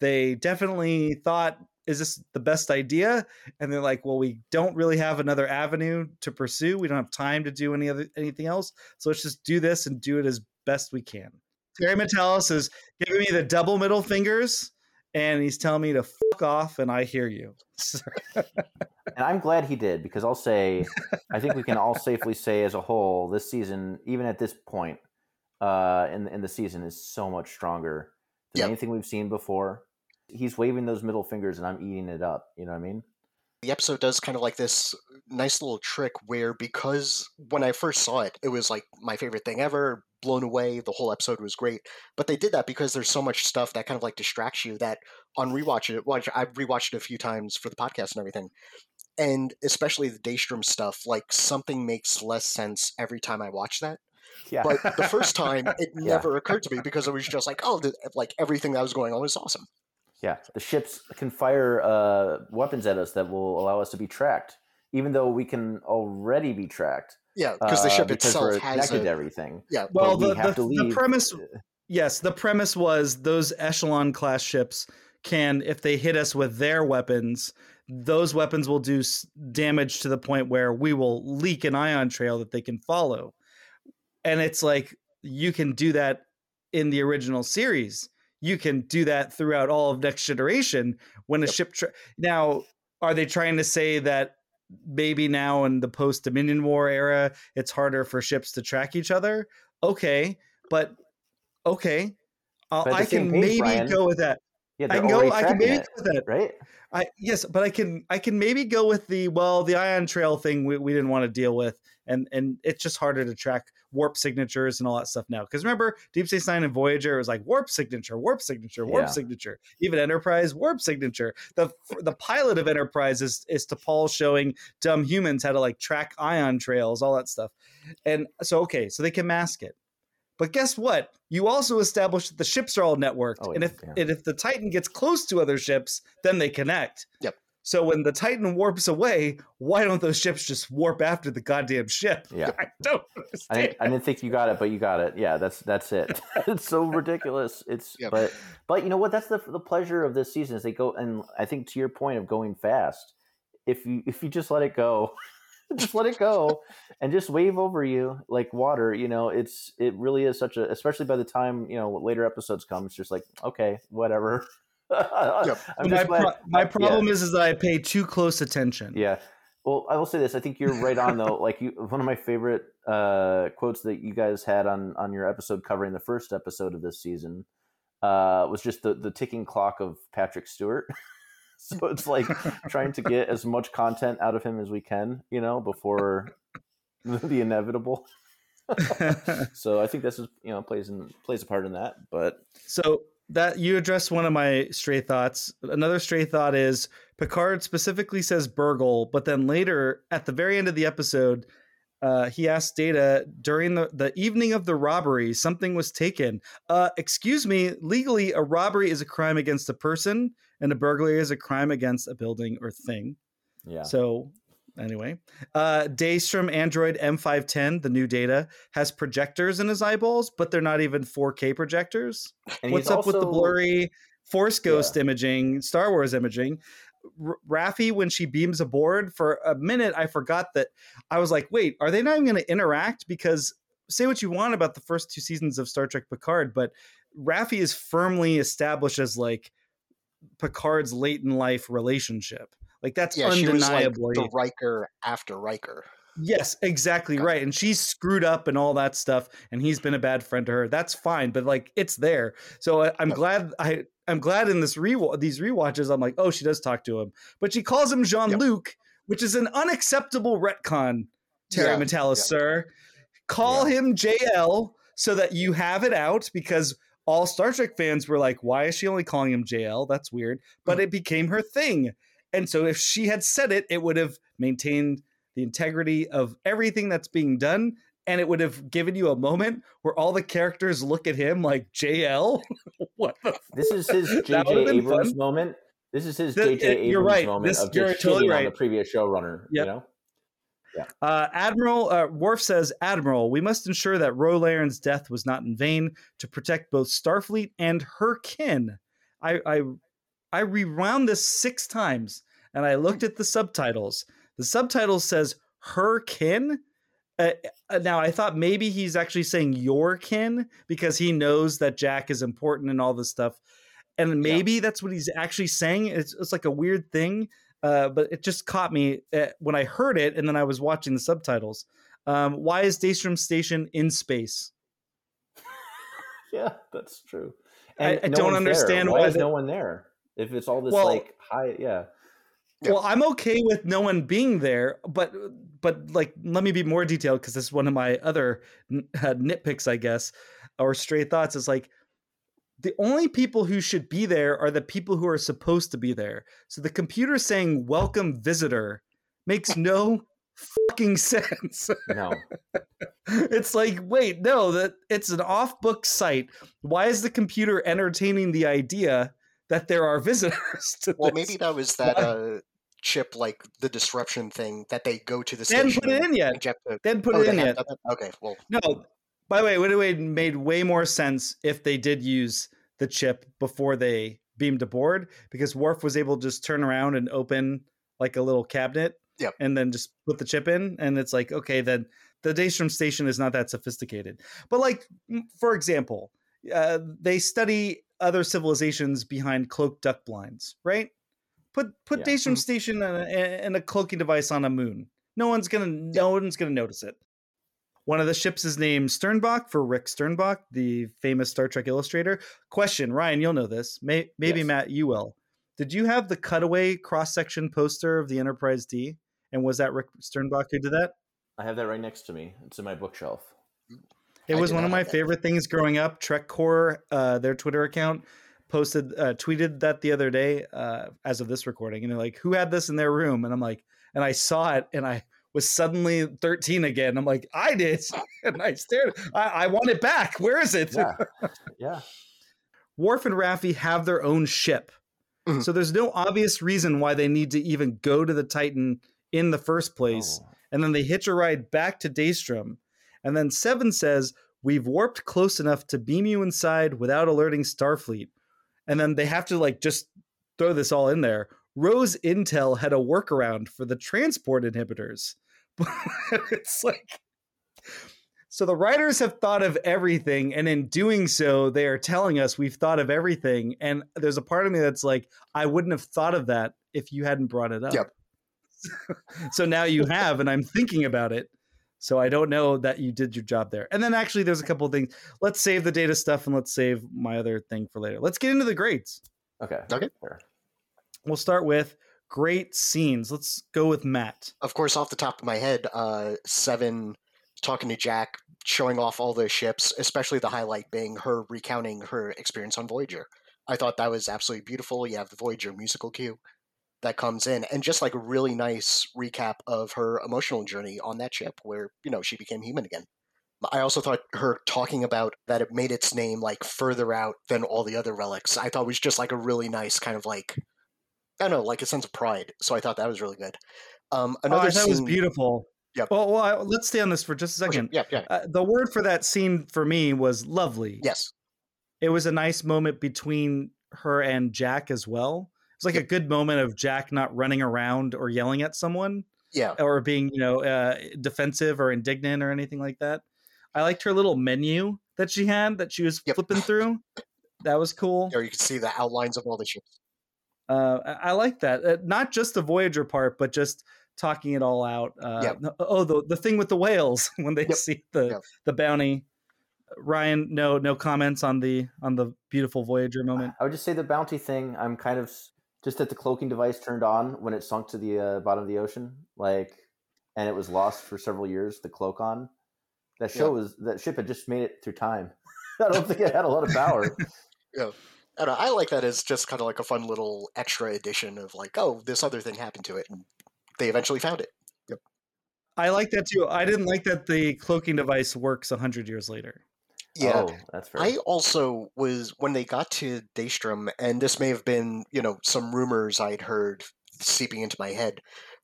They definitely thought, is this the best idea? And they're like, well, we don't really have another avenue to pursue. We don't have time to do any other anything else. So let's just do this and do it as best we can. Terry Matalas is giving me the double middle fingers and he's telling me to fuck off and I hear you. *laughs* And I'm glad he did because I'll say, I think we can all safely say as a whole, this season, even at this point uh, in in the season, is so much stronger than Yep. anything we've seen before. He's waving those middle fingers, and I'm eating it up. You know what I mean? the episode does kind of like this nice little trick where because when I first saw it, it was like my favorite thing ever, blown away. The whole episode was great, but they did that because there's so much stuff that kind of like distracts you. That on rewatch it, watch I've rewatched it a few times for the podcast and everything, and especially the Daystrom stuff. Like something makes less sense every time I watch that. Yeah. But the *laughs* first time, it Yeah. never occurred to me because it was just like, oh, like everything that was going on was awesome. Yeah, the ships can fire uh, weapons at us that will allow us to be tracked, even though we can already be tracked. Yeah, because the uh, ship because itself we're has connected a- everything. Yeah, Well, but we the, have the, to the premise, yes, the premise was those echelon class ships can, if they hit us with their weapons, those weapons will do damage to the point where we will leak an ion trail that they can follow. And it's like you can do that in the original series. You can do that throughout all of Next Generation when a ship. Tra- now, are they trying to say that maybe now in the post Dominion War era, it's harder for ships to track each other? Okay, but okay, uh, I can page, maybe Bryan, go with that. Yeah, I can go. I can maybe it, go with that. right? I yes, but I can I can maybe go with the well the ion trail thing we, we didn't want to deal with and and it's just harder to track warp signatures and all that stuff now because remember Deep Space Nine and Voyager was like warp signature warp signature warp Yeah. signature even Enterprise warp signature the the pilot of Enterprise is is T'Pol showing dumb humans how to like track ion trails all that stuff and so okay so they can mask it But guess what? You also established that the ships are all networked, Oh, and if yeah. and if the Titan gets close to other ships, then they connect. Yep. So when the Titan warps away, why don't those ships just warp after the goddamn ship? Yeah. *laughs* I don't I didn't, I didn't think you got it, but you got it. Yeah, that's that's it. *laughs* *laughs* it's so ridiculous. It's Yep. but but you know what? That's the the pleasure of this season is they go and I think to your point of going fast. If you if you just let it go, *laughs* just let it go, and just wave over you like water. You know, it's it really is such a. Especially by the time you know later episodes come, it's just like okay, whatever. *laughs* I'm my, pro- my yeah. problem is is that I pay too close attention. Yeah. Well, I will say this. I think you're right on though. Like you, one of my favorite uh, quotes that you guys had on on your episode covering the first episode of this season uh, was just the the ticking clock of Patrick Stewart. *laughs* *laughs* so it's like trying to get as much content out of him as we can, you know, before *laughs* the inevitable. *laughs* so I think this is you know plays in plays a part in that. But So that you addressed one of my stray thoughts. Another stray thought is Picard specifically says burgle, but then later at the very end of the episode, uh, he asked Data during the, the evening of the robbery, something was taken. Uh, excuse me, legally, a robbery is a crime against a person, and a burglary is a crime against a building or thing. yeah, So anyway, uh, Daystrom Android M510, the new data, has projectors in his eyeballs, but they're not even 4K projectors. and What's up with the blurry Force Ghost imaging, Star Wars imaging? R- Raffi, when she beams aboard, for a minute, I forgot that I was like, wait, are they not even going to interact? Because say what you want about the first two seasons of Star Trek Picard, but Raffi is firmly established as like Picard's late in life relationship. Like that's Yeah, she like undeniably. the Riker after Riker. Yes, exactly right. And she's screwed up and all that stuff, and he's been a bad friend to her. That's fine, but like it's there. So I, I'm glad I I'm glad in this re these rewatches I'm like, oh, she does talk to him, but she calls him Jean Luc, which is an unacceptable retcon. Terry Yeah, Matalas, yeah. sir, call him JL so that you have it out because all Star Trek fans were like, why is she only calling him JL? That's weird. But Hmm. it became her thing. And so if she had said it, it would have maintained the integrity of everything that's being done. And it would have given you a moment where all the characters look at him like JL. *laughs* what the? This is his J.J. Abrams fun. moment. This is his J.J. Abrams you're right. moment This- of just totally shitting on the previous showrunner. Yep. You know, Uh, Admiral uh, Worf says, Admiral, we must ensure that Ro Laren's death was not in vain to protect both Starfleet and her kin. I, I, I rewound this six times and I looked at the subtitles. The subtitle says her kin. Uh, uh, now I thought maybe he's actually saying your kin because he knows that Jack is important and all this stuff, and maybe that's what he's actually saying. It's, it's like a weird thing, uh, but it just caught me uh, when I heard it, and then I was watching the subtitles. Um, why is Daystrom Station in space? *laughs* yeah, that's true. I- I don't understand there. Why why is no one there? If it's all this Well- like high, yeah, Well, I'm okay with no one being there, but but like let me be more detailed because this is one of my other n- uh, nitpicks, I guess, or stray thoughts. Is like the only people who should be there are the people who are supposed to be there. So the computer saying "Welcome, visitor" makes *laughs* no fucking sense. no, *laughs* it's like, wait, no, that it's an off-book site. Why is the computer entertaining the idea that there are *laughs* visitors? To Well, this? maybe that was that Why- uh, chip, like the disruption thing that they go to the They hadn't put it in yet. They hadn't put Oh, it in yet. Okay, well, No. By the way, it would have made way more sense if they did use the chip before they beamed aboard, because Worf was able to just turn around and open like a little cabinet, Yep. and then just put the chip in, and it's like, okay, then the Daystrom station is not that sophisticated. But like, for example, uh, they study other civilizations behind cloaked duck blinds, right? Put put Yeah. Daystrom station and a, and a cloaking device on a moon. No one's gonna no one's gonna notice it. One of the ships is named Sternbach for Rick Sternbach, the famous Star Trek illustrator. Question, Rian, you'll know this. May, maybe Yes. Matt, you will. Did you have the cutaway cross section poster of the Enterprise D? And was that Rick Sternbach who did that? I have that right next to me. It's in my bookshelf. It I was one of my favorite things growing up. TrekCore, uh, their Twitter account, posted, uh, tweeted that the other day, uh, as of this recording, and they're like, "Who had this in their room?" And I'm like, and I saw it, and I was suddenly 13 again. I'm like, I did. *laughs* And I stared. I, I want it back. Where is it? Yeah. *laughs* yeah. Worf and Raffi have their own ship. Mhm. So there's no obvious reason why they need to even go to the Titan in the first place. Oh. And then they hitch a ride back to Daystrom. And then Seven says, We've warped close enough to beam you inside without alerting Starfleet. And then they have to like just throw this all in there. Ro's Intel had a workaround for the transport inhibitors. *laughs* it's like so the writers have thought of everything, and in doing so, they are telling us we've thought of everything. And there's a part of me that's like, I wouldn't have thought of that if you hadn't brought it up. Yep. *laughs* so now you have, and I'm thinking about it. So I don't know that you did your job there. And then actually, there's a couple of things. Let's save the data stuff, and let's save my other thing for later. Let's get into the grades. Okay. Okay. Fair. We'll start with great scenes. Let's go with Matt. Of course, off the top of my head, uh, Seven talking to Jack, showing off all the ships, especially the highlight being her recounting her experience on Voyager. I thought that was absolutely beautiful. You have the Voyager musical cue that comes in, and just like a really nice recap of her emotional journey on that ship, where you know she became human again. I also thought her talking about that it made its name like further out than all the other relics. I thought was just like a really nice kind of like I don't know, like a sense of pride. So I thought that was really good. Um, Oh, another I thought it was beautiful. Yep. Well, well I, let's stay on this for just a Okay, second. Yeah, yeah. Uh, the word for that scene for me was lovely. Yes. It was a nice moment between her and Jack as well. It's like a good moment of Jack not running around or yelling at someone Yeah. or being, you know, uh, defensive or indignant or anything like that. I liked her little menu that she had that she was Yep. flipping through. That was cool. Or you can see the outlines of all the ships. Uh, I, I like that. Uh, not just the Voyager part, but just talking it all out. Uh, Yep. Oh, the the thing with the whales *laughs* when they Yep. see the Yep. the bounty. Rian, no no comments on the on the beautiful Voyager moment. I would just say the bounty thing. I'm kind of s- just that the cloaking device turned on when it sunk to the uh, bottom of the ocean, like, and it was lost for several years. The cloak on that show Yeah. was that ship had just made it through time. *laughs* I don't think it had a lot of power. *laughs* Yeah. I, know, I like that as just kind of like a fun little extra addition of like, oh, this other thing happened to it, and they eventually found it. Yep. I like that too. I didn't like that the cloaking device works a hundred years later. Yeah. oh, that's fair. I also was when they got to Daystrom, and this may have been, you know, some rumors I'd heard seeping into my head,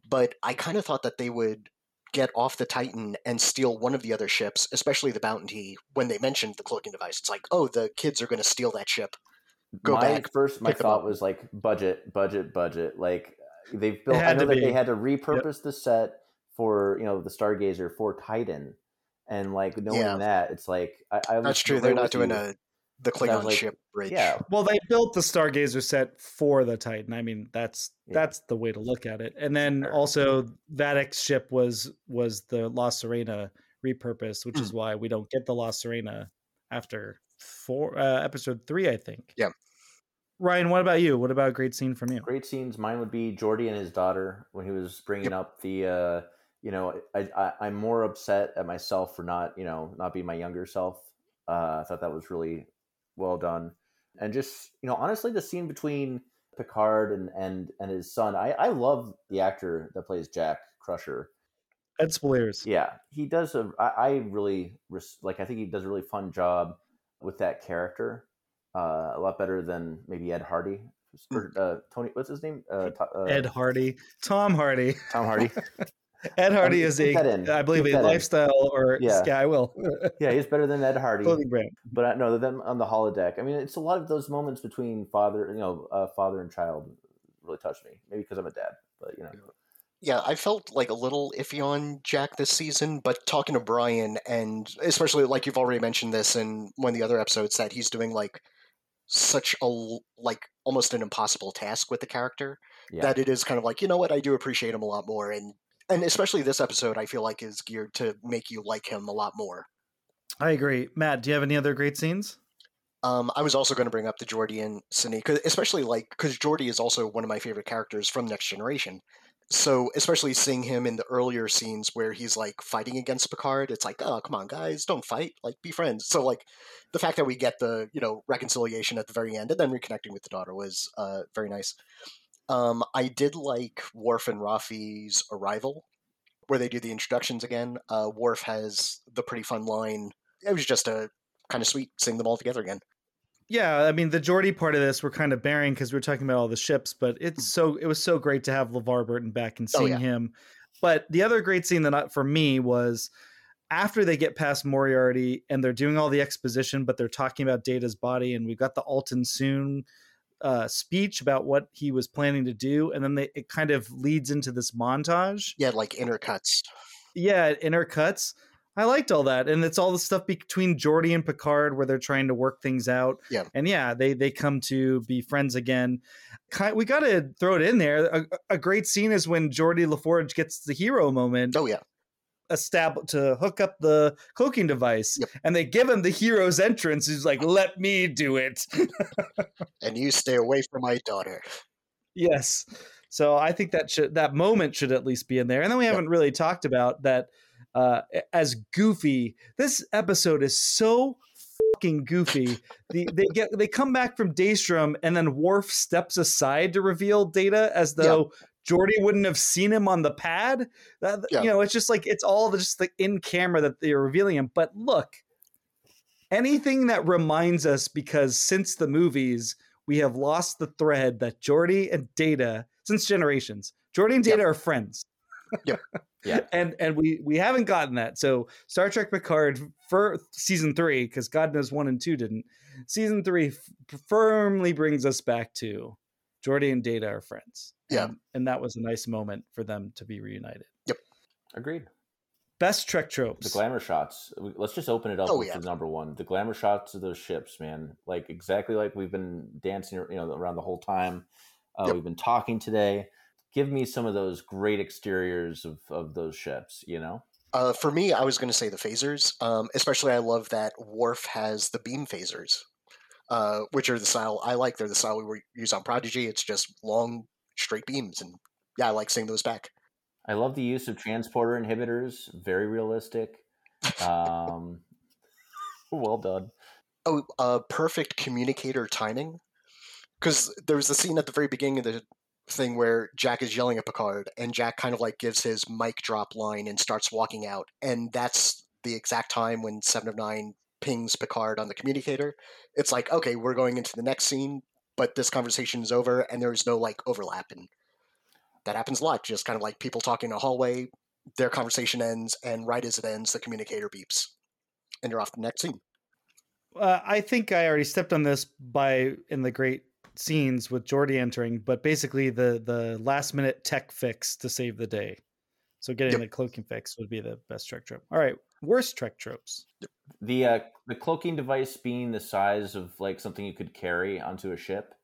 but I kind of thought that they would get off the Titan and steal one of the other ships, especially the Bounty. When they mentioned the cloaking device, it's like, oh, the kids are going to steal that ship. Go my back, first my thought was like budget, budget, budget. Like they've built. I know that be. they had to repurpose the set for you know the Stargazer for Titan, and like knowing Yeah. that, it's like I, I That's true. They're not doing you. a the Klingon like, ship bridge. Yeah, Well, they built the Stargazer set for the Titan. I mean, that's Yeah. that's the way to look at it. And then Fair. also Vadic's ship was was the La Serena repurposed, which Hmm. is why we don't get the La Serena after four uh, episode three, I think. Yeah. Rian, what about you? What about a great scene from you? great scenes. Mine would be Geordi and his daughter when he was bringing up the. uh You know, I, I I'm more upset at myself for not you know not being my younger self. Uh, I thought that was really well done, and just you know honestly the scene between Picard and and and his son. I I love the actor that plays Jack Crusher. Ed Speleers. Yeah, he does a. I, I really res- like. I think he does a really fun job with that character. Uh, a lot better than maybe Ed Hardy or uh, Tony. What's his name? Uh, To- uh, Ed Hardy, Tom Hardy. Tom Hardy. *laughs* *laughs* Ed Hardy is keep a, in. I believe, Keep a that in. lifestyle or Yeah. yeah, I will *laughs* yeah, he's better than Ed Hardy. clothing brand. But I know them on the holodeck. I mean, it's a lot of those moments between father, you know, uh, father and child, really touched me. Maybe because I'm a dad, but you know, yeah, I felt like a little iffy on Jack this season, but talking to Bryan, and especially like you've already mentioned this in one of the other episodes, that he's doing like such a like almost an impossible task with the character yeah, that it is kind of like you know what I do appreciate him a lot more, and and especially this episode I feel like is geared to make you like him a lot more. I agree. Matt, do you have any other great scenes? Um, I was also going to bring up the Geordi and Cine, 'cause- especially like because Geordi is also one of my favorite characters from Next Generation. So especially seeing him in the earlier scenes where he's like fighting against Picard, it's like, oh come on guys, don't fight, like be friends. So like the fact that we get the you know reconciliation at the very end and then reconnecting with the daughter was uh, very nice. Um, I did like Worf and Raffi's arrival where they do the introductions again. Uh, Worf has the pretty fun line. It was just a kind of sweet seeing them all together again. Yeah, I mean the Geordi part of this we're kind of bearing because we're talking about all the ships, but it's so it was so great to have LeVar Burton back and Oh, seeing yeah. him. But the other great scene that for me was after they get past Moriarty and they're doing all the exposition, but they're talking about Data's body, and we've got the Altan Soong uh, speech about what he was planning to do, and then they, it kind of leads into this montage. Yeah, like intercuts. Yeah, intercuts. I liked all that, and it's all the stuff between Geordi and Picard where they're trying to work things out. Yeah. and yeah, they they come to be friends again. We got to throw it in there. A, a great scene is when Geordi LaForge gets the hero moment. Oh yeah, estab- to hook up the cloaking device, and they give him the hero's entrance. He's like, "Let me do it." *laughs* and you stay away from my daughter. Yes. So I think that should that moment should at least be in there. And then we haven't really talked about that uh as goofy. This episode is so fucking goofy. The, they get they come back from Daystrom and then Worf steps aside to reveal data as though Geordi wouldn't have seen him on the pad. That, Yeah. You know, it's just like it's all just like in camera that they're revealing him. But look, anything that reminds us because since the movies we have lost the thread that Geordi and Data since generations. Geordi and Data are friends. Yep. *laughs* Yeah. and and we we haven't gotten that. So Star Trek Picard for season three, because God knows one and two didn't. Season three f- firmly brings us back to Geordi and Data are friends. Yeah. and, and that was a nice moment for them to be reunited. Yep. Agreed. Best Trek tropes. The glamour shots. Let's just open it up Oh, with yeah. the number one. The glamour shots of those ships, man. Like exactly like we've been dancing, you know, around the whole time. Uh, Yep. We've been talking today. Give me some of those great exteriors of, of those ships. You know, Uh, for me, I was going to say the phasers. Um, especially, I love that Worf has the beam phasers, uh, which are the style I like. They're the style we use on Prodigy. It's just long, straight beams, and yeah, I like seeing those back. I love the use of transporter inhibitors. Very realistic. Um, *laughs* well done. Oh, uh, perfect communicator timing. Because there was the scene at the very beginning of the thing where Jack is yelling at Picard, and Jack kind of like gives his mic drop line and starts walking out, and that's the exact time when Seven of Nine pings Picard on the communicator. It's like, okay, we're going into the next scene, but this conversation is over, and there's no like overlap, and that happens a lot. Just kind of like people talking in a hallway, their conversation ends, and right as it ends, the communicator beeps, and you're off the next scene. uh, I think I already stepped on this by in the great scenes with Geordi entering, but basically the the last minute tech fix to save the day. So getting Yep. the cloaking fix would be the best trick trip. All right, worst Trek tropes. The uh, the cloaking device being the size of like something you could carry onto a ship,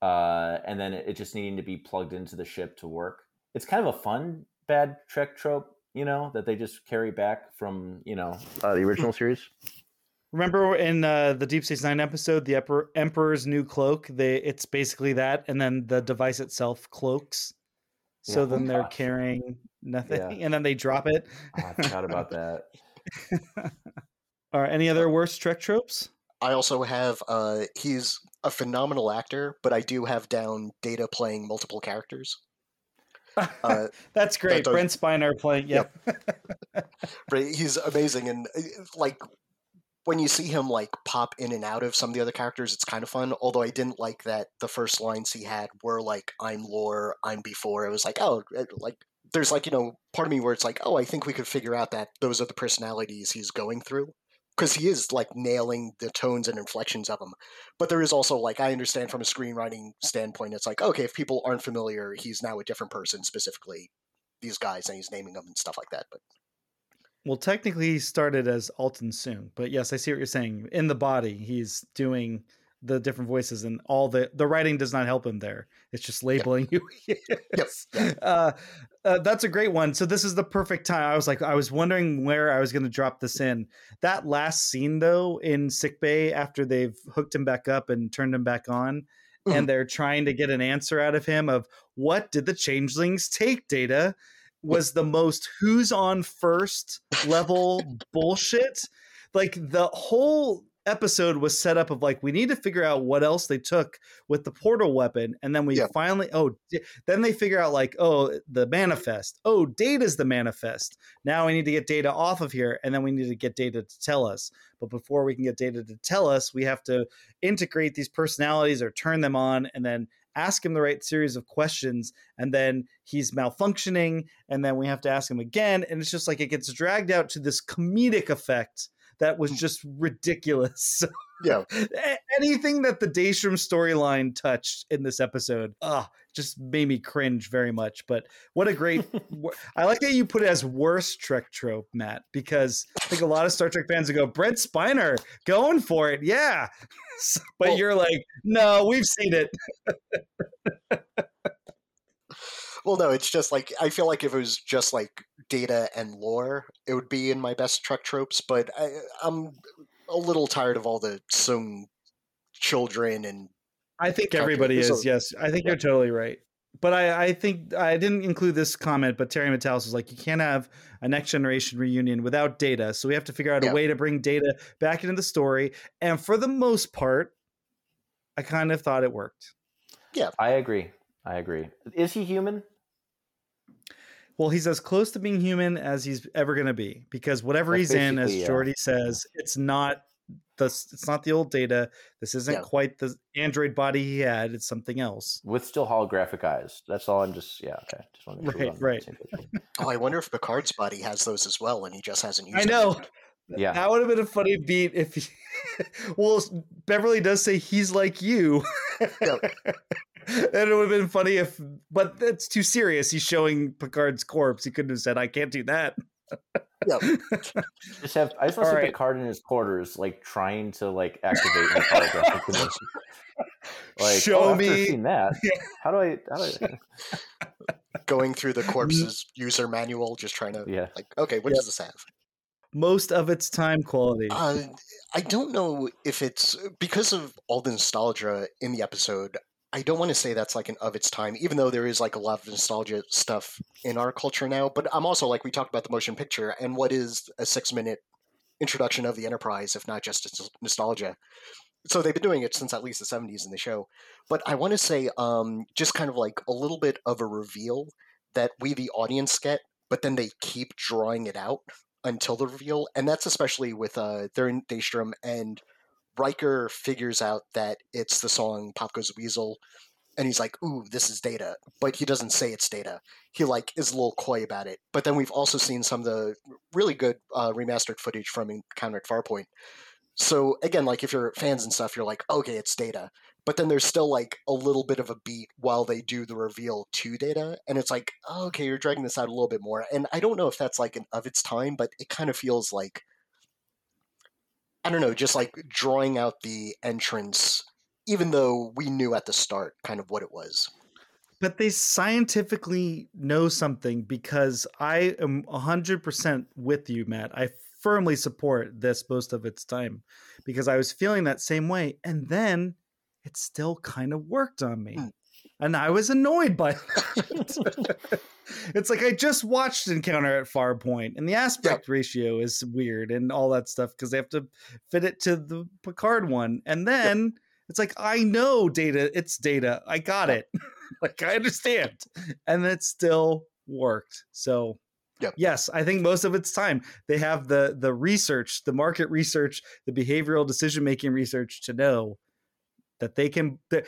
uh, and then it, it just needing to be plugged into the ship to work. It's kind of a fun bad Trek trope, you know, that they just carry back from you know uh, the original *laughs* series. Remember in uh, the Deep Space Nine episode, the Emperor, Emperor's new cloak? They it's basically that, and then the device itself cloaks. So Yeah. then they're Gosh. carrying nothing, Yeah. *laughs* and then they drop it. Oh, I forgot about that. *laughs* *laughs* All right, any other worst Trek tropes? I also have uh he's a phenomenal actor, but I do have down Data playing multiple characters. Uh, *laughs* That's great. does- Brent Spiner playing. Yep. *laughs* but he's amazing and uh, like when you see him like pop in and out of some of the other characters, it's kind of fun. Although I didn't like that the first lines he had were like "I'm lore, I'm B-4." It was like, oh, like there's like you know part of me where it's like, oh, I think we could figure out that those are the personalities he's going through because he is like nailing the tones and inflections of them. But there is also like I understand from a screenwriting standpoint, it's like okay, if people aren't familiar, he's now a different person specifically. These guys and he's naming them and stuff like that. But Well, technically, he started as Altan Soong but yes, I see what you're saying. In the body, he's doing the different voices, and all the the writing does not help him there. It's just labeling who *laughs* Yes, is. Uh, uh, that's a great one. So this is the perfect time. I was like, I was wondering where I was going to drop this in. That last scene, though, in sick bay after they've hooked him back up and turned him back on, and they're trying to get an answer out of him of what did the changelings take, Data? Was the most who's on first level bullshit. Like the whole episode was set up of like we need to figure out what else they took with the portal weapon and then we Yeah. finally oh then they figure out like oh the manifest. Oh data's the manifest. Now we need to get data off of here and then we need to get data to tell us. But before we can get data to tell us we have to integrate these personalities or turn them on and then ask him the right series of questions and then he's malfunctioning and then we have to ask him again and it's just like it gets dragged out to this comedic effect that was just ridiculous. *laughs* Yeah. anything that the daystrom storyline touched in this episode ah just made me cringe very much but what a great *laughs* i like that you put it as worst trek trope matt because i think a lot of star trek fans would go brent spiner going for it yeah. *laughs* But Well- you're like no we've seen it. Well, no, it's just like I feel like if it was just like data and lore, it would be in my best truck tropes. But I, I'm a little tired of all the Soong children and I think Calculate. everybody So- is. Yes, I think Yeah. you're totally right. But I, I think I didn't include this comment, but Terry Matalas was like, you can't have a next generation reunion without data. So we have to figure out Yeah. a way to bring data back into the story. And for the most part, I kind of thought it worked. Yeah. I agree. I agree. Is he human? Well, he's as close to being human as he's ever going to be because whatever That's he's in, as basically, yeah. Geordi says, it's not the it's not the old data. This isn't Yeah. quite the android body he had. It's something else. With still holographic eyes. That's all I'm just yeah, okay. Just want to make Right, on right. oh, I wonder if Picard's body has those as well, and he just hasn't used. I them know. yet. Yeah. That would have been a funny beat if he. *laughs* well, Beverly does say he's like you. Yeah. *laughs* and it would have been funny if, but that's too serious. He's showing Picard's corpse. He couldn't have said, "I can't do that." Yeah. *laughs* Just have I just want to see right. Picard in his quarters, like trying to like activate in the holographic dimension. Like, Show oh, after me- seeing that. How do I? How do I? Going through the mm. corpse's user manual, just trying to Yeah. like, okay, what Yeah. does this have? Most of its time quality. Uh, I don't know if it's because of all the nostalgia in the episode. I don't want to say that's like an of its time, even though there is like a lot of nostalgia stuff in our culture now. But I'm also like we talked about the motion picture and what is a six minute introduction of the Enterprise, if not just its nostalgia. So they've been doing it since at least the 70s in the show. But I want to say um, just kind of like a little bit of a reveal that we, the audience, get, but then they keep drawing it out until the reveal, and that's especially with uh, they're Daystrom, and Riker figures out that it's the song "Pop Goes the Weasel," and he's like, "Ooh, this is Data," but he doesn't say it's Data. He like is a little coy about it. But then we've also seen some of the really good uh, remastered footage from Encounter at Farpoint. So again, like if you're fans and stuff, you're like, okay, it's Data. But then there's still like a little bit of a beat while they do the reveal to Data, and it's like, oh, okay, you're dragging this out a little bit more. And I don't know if that's like an of its time, but it kind of feels like I don't know, just like drawing out the entrance, even though we knew at the start kind of what it was. but they scientifically know something because I am 100% with you, Matt. I firmly support this most of its time because I was feeling that same way. And then it still kind of worked on me. Mm. And I was annoyed by that. *laughs* it's like I just watched Encounter at Farpoint, and the aspect ratio is weird and all that stuff because they have to fit it to the Picard one. And then it's like, I know data, it's data. I got it. *laughs* like I understand. And it still worked. So Yep. yes, I think most of its time they have the the research, the market research, the behavioral decision making research to know that they can that-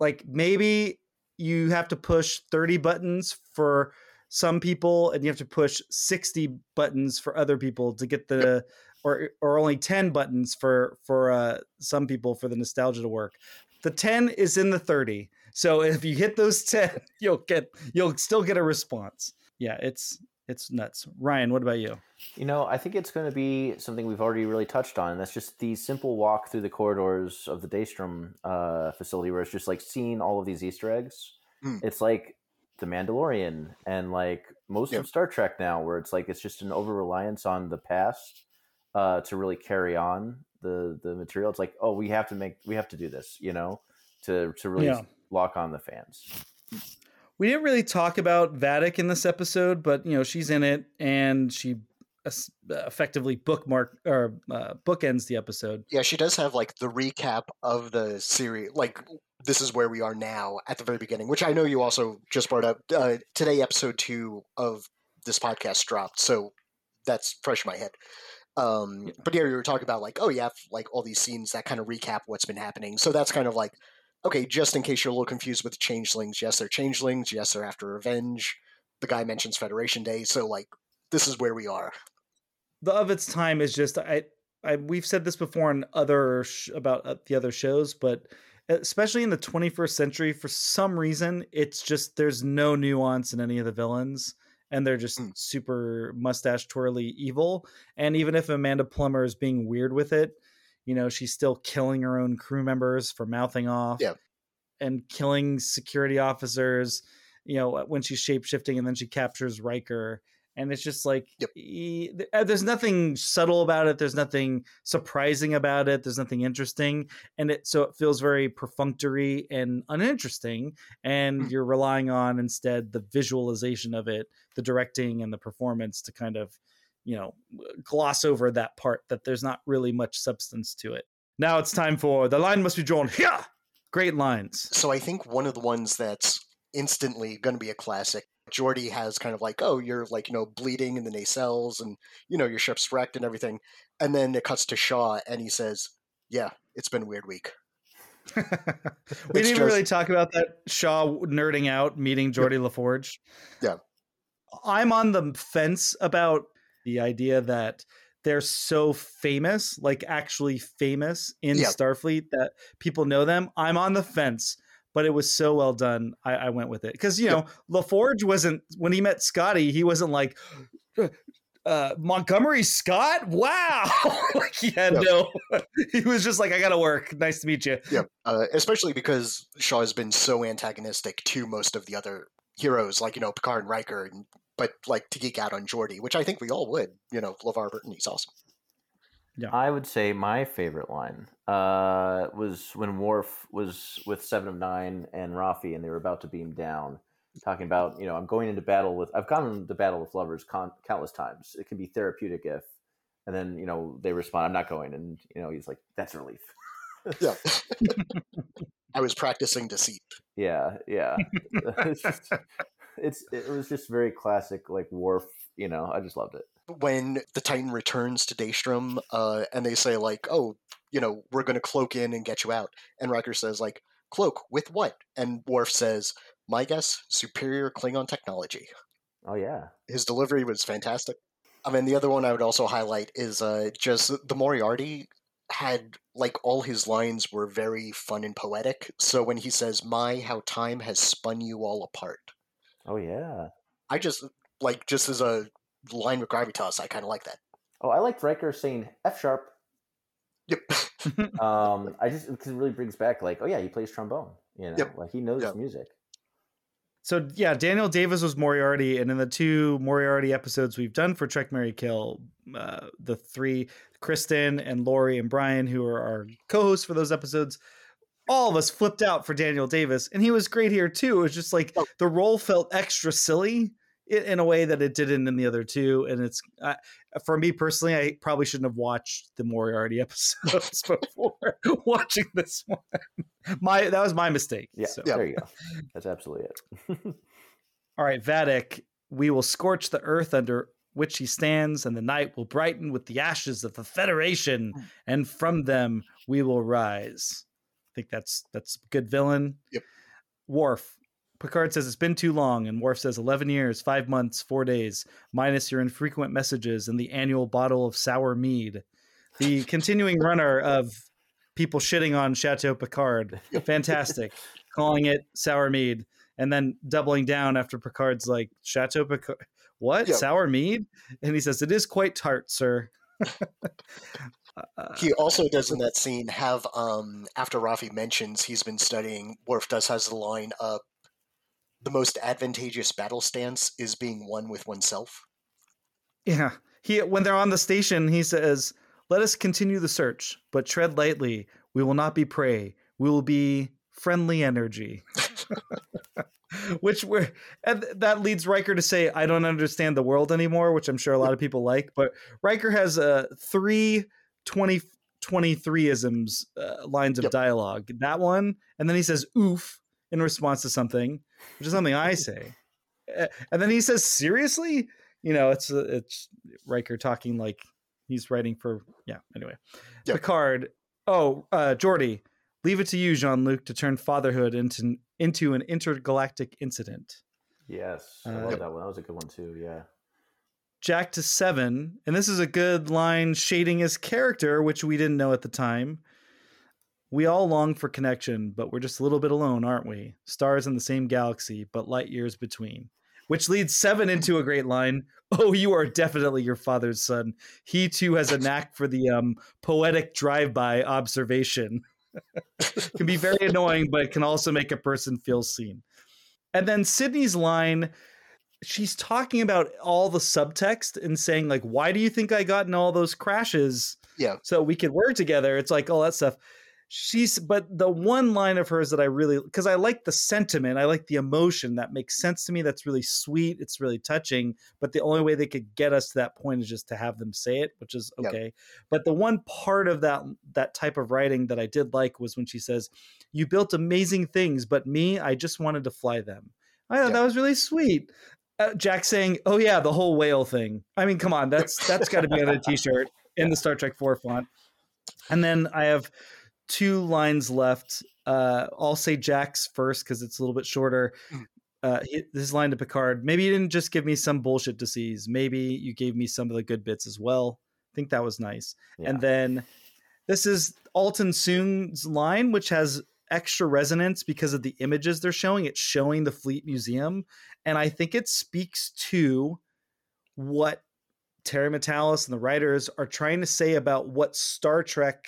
like maybe you have to push 30 buttons for some people and you have to push 60 buttons for other people to get the or or only 10 buttons for for uh some people for the nostalgia to work. The 10 is in the 30 so if you hit those *laughs* 10 you'll get you'll still get a response. Yeah it's it's nuts rian what about you You know, I think it's going to be something we've already really touched on. and That's just the simple walk through the corridors of the Daystrom uh, facility, where it's just like seeing all of these Easter eggs. Mm. It's like The Mandalorian and like most Yep. of Star Trek now, where it's like it's just an over reliance on the past uh, to really carry on the the material. It's like, oh, we have to make, we have to do this, you know, to to really Yeah. lock on the fans. We didn't really talk about Vadic in this episode, but you know she's in it and she effectively bookmark or uh, bookends the episode. Yeah, she does have like the recap of the series, like this is where we are now at the very beginning, which I know you also just brought up uh, today. Episode two of this podcast dropped, so that's fresh in my head. Um, but yeah, you were talking about like, oh yeah, like all these scenes that kind of recap what's been happening. So that's kind of like, okay, just in case you're a little confused with the changelings, yes, they're changelings. Yes, they're after revenge. The guy mentions Federation Day, so like this is where we are. The of its time is just I. I, we've said this before in other sh- about uh, the other shows, but especially in the 21st century, for some reason, it's just there's no nuance in any of the villains, and they're just super mustache twirly evil. And even if Amanda Plummer is being weird with it, you know, she's still killing her own crew members for mouthing off, Yeah. and killing security officers. You know, when she's shape shifting, and then she captures Riker and it's just like e- uh, there's nothing subtle about it there's nothing surprising about it there's nothing interesting and it so it feels very perfunctory and uninteresting and you're relying on instead the visualization of it the directing and the performance to kind of you know gloss over that part that there's not really much substance to it now it's time for the line must be drawn here great lines So I think one of the ones that's instantly going to be a classic. Geordi has kind of like, oh, you're like, you know, bleeding in the nacelles and, you know, your ship's wrecked and everything. And then it cuts to Shaw and he says, yeah, it's been a weird week. *laughs* we It's didn't just- really talk about that Shaw nerding out meeting Geordi LaForge. Yeah. I'm on the fence about the idea that they're so famous, like actually famous in Yeah. Starfleet that people know them. I'm on the fence, but it was so well done. I, I went with it because you know LaForge wasn't when he met Scotty, he wasn't like. Uh, Montgomery Scott, wow! *laughs* like he had Yeah. no, *laughs* he was just like, "I gotta work. Nice to meet you." Yeah. Uh, especially because Shaw has been so antagonistic to most of the other heroes, like, you know, Picard and Riker, and, but like to geek out on Geordi, which I think we all would. You know, LeVar Burton, he's awesome. Yeah. I would say my favorite line uh, was when Worf was with Seven of Nine and Raffi, and they were about to beam down, talking about, you know, I'm going into battle with, I've gone into battle with lovers con- countless times. It can be therapeutic if, and then, you know, they respond, I'm not going. And, you know, he's like, that's a relief. Yeah. *laughs* I was practicing deceit. Yeah, yeah. *laughs* it's, it was just very classic, like Worf, you know, I just loved it. when the Titan returns to Daystrom, uh, and they say like, "Oh, you know, we're going to cloak in and get you out," and Riker says like, "Cloak with what?" And Worf says, "My guess, superior Klingon technology." Oh, yeah. His delivery was fantastic. I mean, the other one I would also highlight is uh, just the Moriarty had like all his lines were very fun and poetic. So when he says, "My, how time has spun you all apart," Oh, yeah. I just like just as a line with gravitas, I kind of like that. Oh, I liked Riker saying F sharp. Yep. *laughs* um, I just because it really brings back like, oh yeah, he plays trombone. You know, Yep. like he knows Yep. music. So yeah, Daniel Davis was Moriarty, and in the two Moriarty episodes we've done for Trek Marry Kill, uh, the three Kristen and Laurie and Bryan, who are our co-hosts for those episodes, all of us flipped out for Daniel Davis, and he was great here too. It was just like the role felt extra silly in a way that it didn't in the other two, and it's uh, for me personally, I probably shouldn't have watched the Moriarty *laughs* episodes before *laughs* watching this one. My that was my mistake. Yeah, So- there you go. That's absolutely it. *laughs* All right, Vadic, we will scorch the earth under which he stands, and the night will brighten with the ashes of the Federation, and from them we will rise. I think that's that's a good villain. Yep. Worf. Picard says it's been too long, and Worf says 11 years, 5 months, 4 days, minus your infrequent messages and the annual bottle of sour mead. The *laughs* continuing runner of people shitting on Chateau Picard. Fantastic. Calling it sour mead and then doubling down after Picard's like Chateau Picard. What Yeah. sour mead? And he says it is quite tart, sir. *laughs* Uh, He also does in that scene have um after Raffi mentions he's been studying Worf does has the line up. the most advantageous battle stance is being one with oneself. yeah, he when they're on the station, he says, "Let us continue the search, but tread lightly. We will not be prey. We will be friendly energy." *laughs* which were and that leads Riker to say, "I don't understand the world anymore," which I'm sure a lot of people like. But Riker has uh, three 20, 23 isms uh, lines of Yep. dialogue. That one, and then he says "oof" in response to something, which is something I say, Uh, *laughs* and then he says "seriously." You know, it's uh, it's Riker talking like he's writing for yeah. Anyway, Yep. Picard. Oh, uh, Geordi, leave it to you, Jean Luc, to turn fatherhood into into an intergalactic incident. Yes, I Uh, love that one. That was a good one too. Yeah. Jack to seven, and this is a good line shading his character, which we didn't know at the time. We all long for connection, but we're just a little bit alone, aren't we? Stars in the same galaxy, but light years between. Which leads seven into a great line. Oh, you are definitely your father's son. He too has a knack for the um, poetic drive-by observation. *laughs* can be very annoying, but it can also make a person feel seen. And then Sidney's line she's talking about all the subtext and saying like why do you think i got in all those crashes Yeah. so we could work together it's like all that stuff she's but the one line of hers that i really because i like the sentiment i like the emotion that makes sense to me that's really sweet it's really touching but the only way they could get us to that point is just to have them say it which is Yep. okay but the one part of that that type of writing that i did like was when she says you built amazing things but me i just wanted to fly them i thought Yeah. that was really sweet uh, Jack saying, "Oh yeah, the whole whale thing." I mean, come on, that's that's got to be on a T-shirt *laughs* in the Star Trek Four font. And then I have two lines left. Uh, I'll say Jack's first because it's a little bit shorter. Mm. Uh, this line to Picard: Maybe you didn't just give me some bullshit to seize. Maybe you gave me some of the good bits as well. I think that was nice. And then this is Altan Soong's line, which has extra resonance because of the images they're showing. It's showing the Fleet Museum, and I think it speaks to what Terry Matalas and the writers are trying to say about what Star Trek,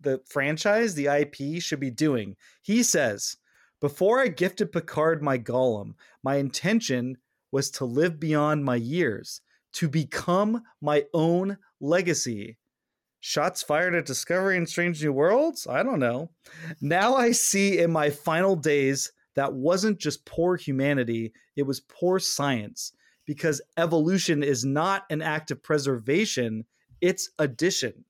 the franchise, the IP, should be doing. He says, Before I gifted Picard my golem, my intention was to live beyond my years, to become my own legacy. Shots fired at Discovery and Strange New Worlds? I don't know. Now I see in my final days that wasn't just poor humanity, it was poor science because evolution is not an act of preservation, it's addition.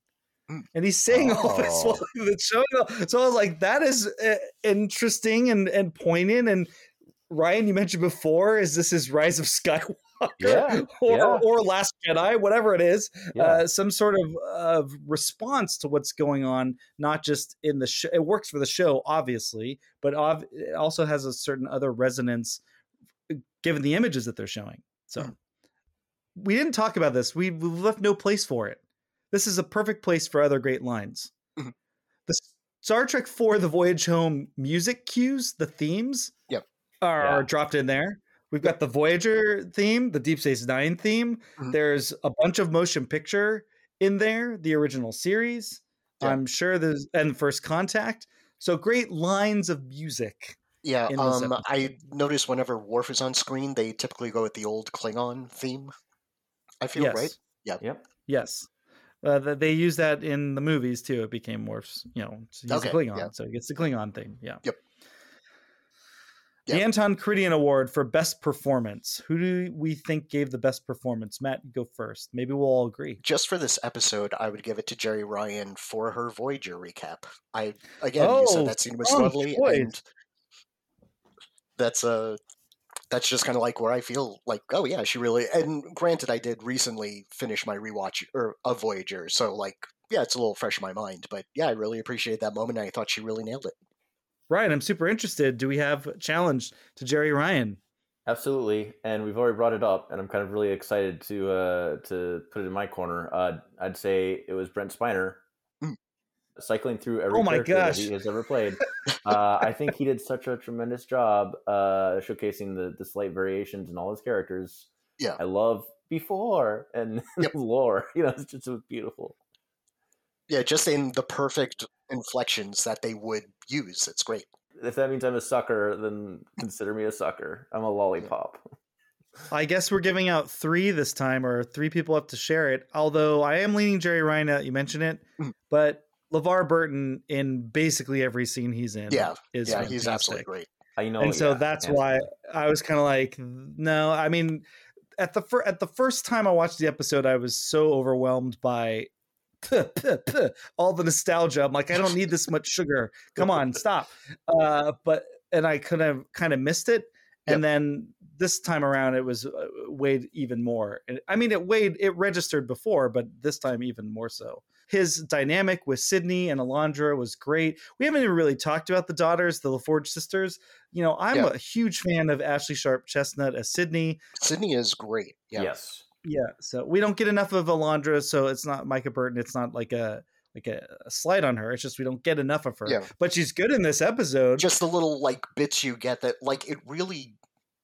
And he's saying all this Oh. while showing all- So I was like, that is uh, interesting and, and poignant. And Rian, you mentioned before, is this his Rise of Skywalker? Yeah, *laughs* or, yeah. or Last Jedi, whatever it is, Yeah. uh, some sort of, of response to what's going on, not just in the show. It works for the show, obviously, but ov- it also has a certain other resonance uh, given the images that they're showing. So Mhm. we didn't talk about this. We we left no place for it. This is a perfect place for other great lines. Mhm. The Star Trek for the Voyage Home music cues, the themes, Yep. are, are dropped in there. We've got the Voyager theme, the Deep Space Nine theme. Mhm. There's a bunch of motion picture in there, the original series. Yeah. I'm sure there's and First Contact. So great lines of music. Yeah, um, I episode. notice whenever Worf is on screen, they typically go with the old Klingon theme. I feel yes. right. Yeah. Yep. Yes. Uh, they use that in the movies too. It became Worf's, you know, he's Okay, a Klingon, yeah. so he gets the Klingon thing. Yeah. Yep. The Anton Karidian Award for Best Performance. Who do we think gave the best performance? Matt, you go first. Maybe we'll all agree. Just for this episode, I would give it to Jeri Ryan for her Voyager recap. I again, you Oh, said that scene was strong lovely, choice. and that's uh that's just kind of like where I feel like, oh yeah, she really. And granted, I did recently finish my rewatch or of Voyager, so like, yeah, it's a little fresh in my mind. But yeah, I really appreciate that moment. and I thought she really nailed it. Rian, I'm super interested. Do we have a challenge to Jeri Ryan? Absolutely, and we've already brought it up, and I'm kind of really excited to uh, to put it in my corner. Uh, I'd say it was Brent Spiner, Mm. cycling through every Oh my character that gosh. he has ever *laughs* played. uh, I think he did such a tremendous job uh, showcasing the the slight variations in all his characters. Yeah. I love before and *laughs* Yep. lore. *laughs* You know, it's just it was beautiful. Yeah, just in the perfect inflections that they would use. It's great. If that means I'm a sucker, then consider me a sucker. I'm a lollipop. *laughs* I guess we're giving out three this time, or three people have to share it. Although I am leaning Jeri Ryan out. You mentioned it, Mm. but LeVar Burton in basically every scene he's in. Yeah, is yeah, he's fantastic. absolutely great. You know, and so yeah, that's Hanson. why I was kind of like, no. I mean, at the fir- at the first time I watched the episode, I was so overwhelmed by *laughs* all the nostalgia. I'm like, I don't need this much sugar. Come on, stop. Uh, but and I kind of kind of missed it, and then this time around, it was uh, weighed even more. And- I mean, it weighed, it registered before, but this time even more so. His dynamic with Sydney and Alondra was great. We haven't even really talked about the daughters, the LaForge sisters. You know, I'm Yeah. a huge fan of Ashlei Sharpe Chestnut as Sydney. Sydney is great. Yeah. Yes. Yeah, so we don't get enough of Alondra, so it's not Mica Burton. It's not like a like a, a slight on her. It's just we don't get enough of her. Yeah. But she's good in this episode. Just the little like bits you get that like it really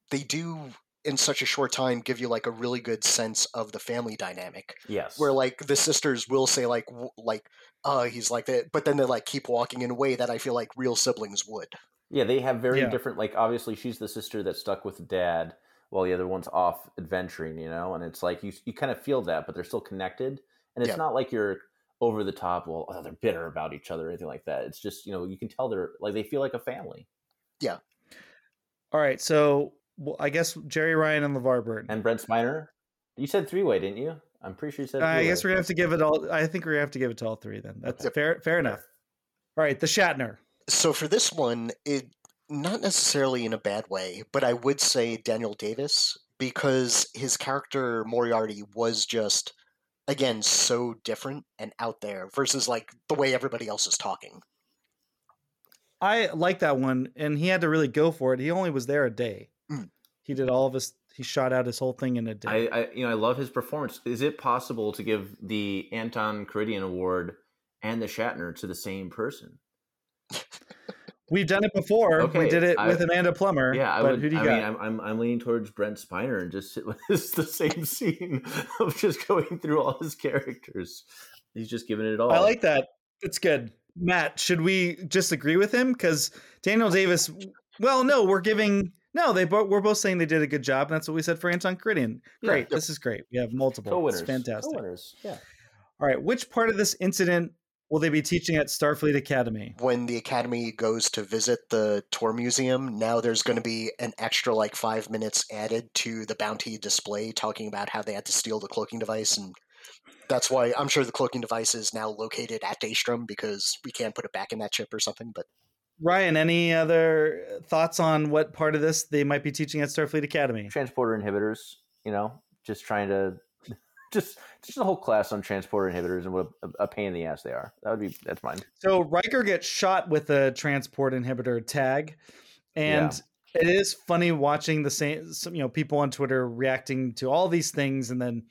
they do in such a short time give you like a really good sense of the family dynamic Yes. where like the sisters will say like w- like uh he's like that but then they like keep walking in a way that I feel like real siblings would. Yeah, they have very Yeah. different. Like, obviously, she's the sister that stuck with dad while the other one's off adventuring. You know, and it's like you you kind of feel that, but they're still connected. And it's Yeah. not like you're over the top. Well, oh, they're bitter about each other or anything like that. It's just you know you can tell they're like they feel like a family. Yeah. All right, so well, I guess Jeri Ryan and LeVar Burton. And Brent Spiner, you said three way, didn't you? I'm pretty sure you said. I three-way. guess we're gonna have to give it all. I think we're gonna have to give it to all three. Then that's Yep. fair. Fair enough. All right, the Shatner. So for this one, it not necessarily in a bad way, but I would say Daniel Davis because his character Moriarty was just again so different and out there versus like the way everybody else is talking. I like that one, and he had to really go for it. He only was there a day. Mm. He did all of his. He shot out his whole thing in a day. I, I you know I love his performance. Is it possible to give the Anton Karidian Award and the Shatner to the same person? *laughs* We've done it before. we did it I- with Amanda Plummer. Yeah, I but would. who do you I got? mean, I'm, I'm I'm leaning towards Brent Spiner and just *laughs* it's the same scene *laughs* of just going through all his characters. He's just giving it all. I like that. It's good. Matt, should we just agree with him? Because Daniel Davis. Well, no, we're giving. No, they both. We're both saying they did a good job. And that's what we said for Anton. Yeah. Great. This is great. We have multiple. co-winners. It's fantastic. Co-winners. Yeah. All right. Which part of this incident will they be teaching at Starfleet Academy? When the Academy goes to visit the tour museum, now there's going to be an extra like five minutes added to the bounty display talking about how they had to steal the cloaking device and that's why I'm sure the cloaking device is now located at Daystrom because we can't put it back in that ship or something. But Rian, any other thoughts on what part of this they might be teaching at Starfleet Academy? Transporter inhibitors. You know, just trying to just just a whole class on transporter inhibitors and what a, a pain in the ass they are. That would be that's mine. So Riker gets shot with a transport inhibitor tag, and it is funny watching the same, some, you know, people on Twitter reacting to all these things and then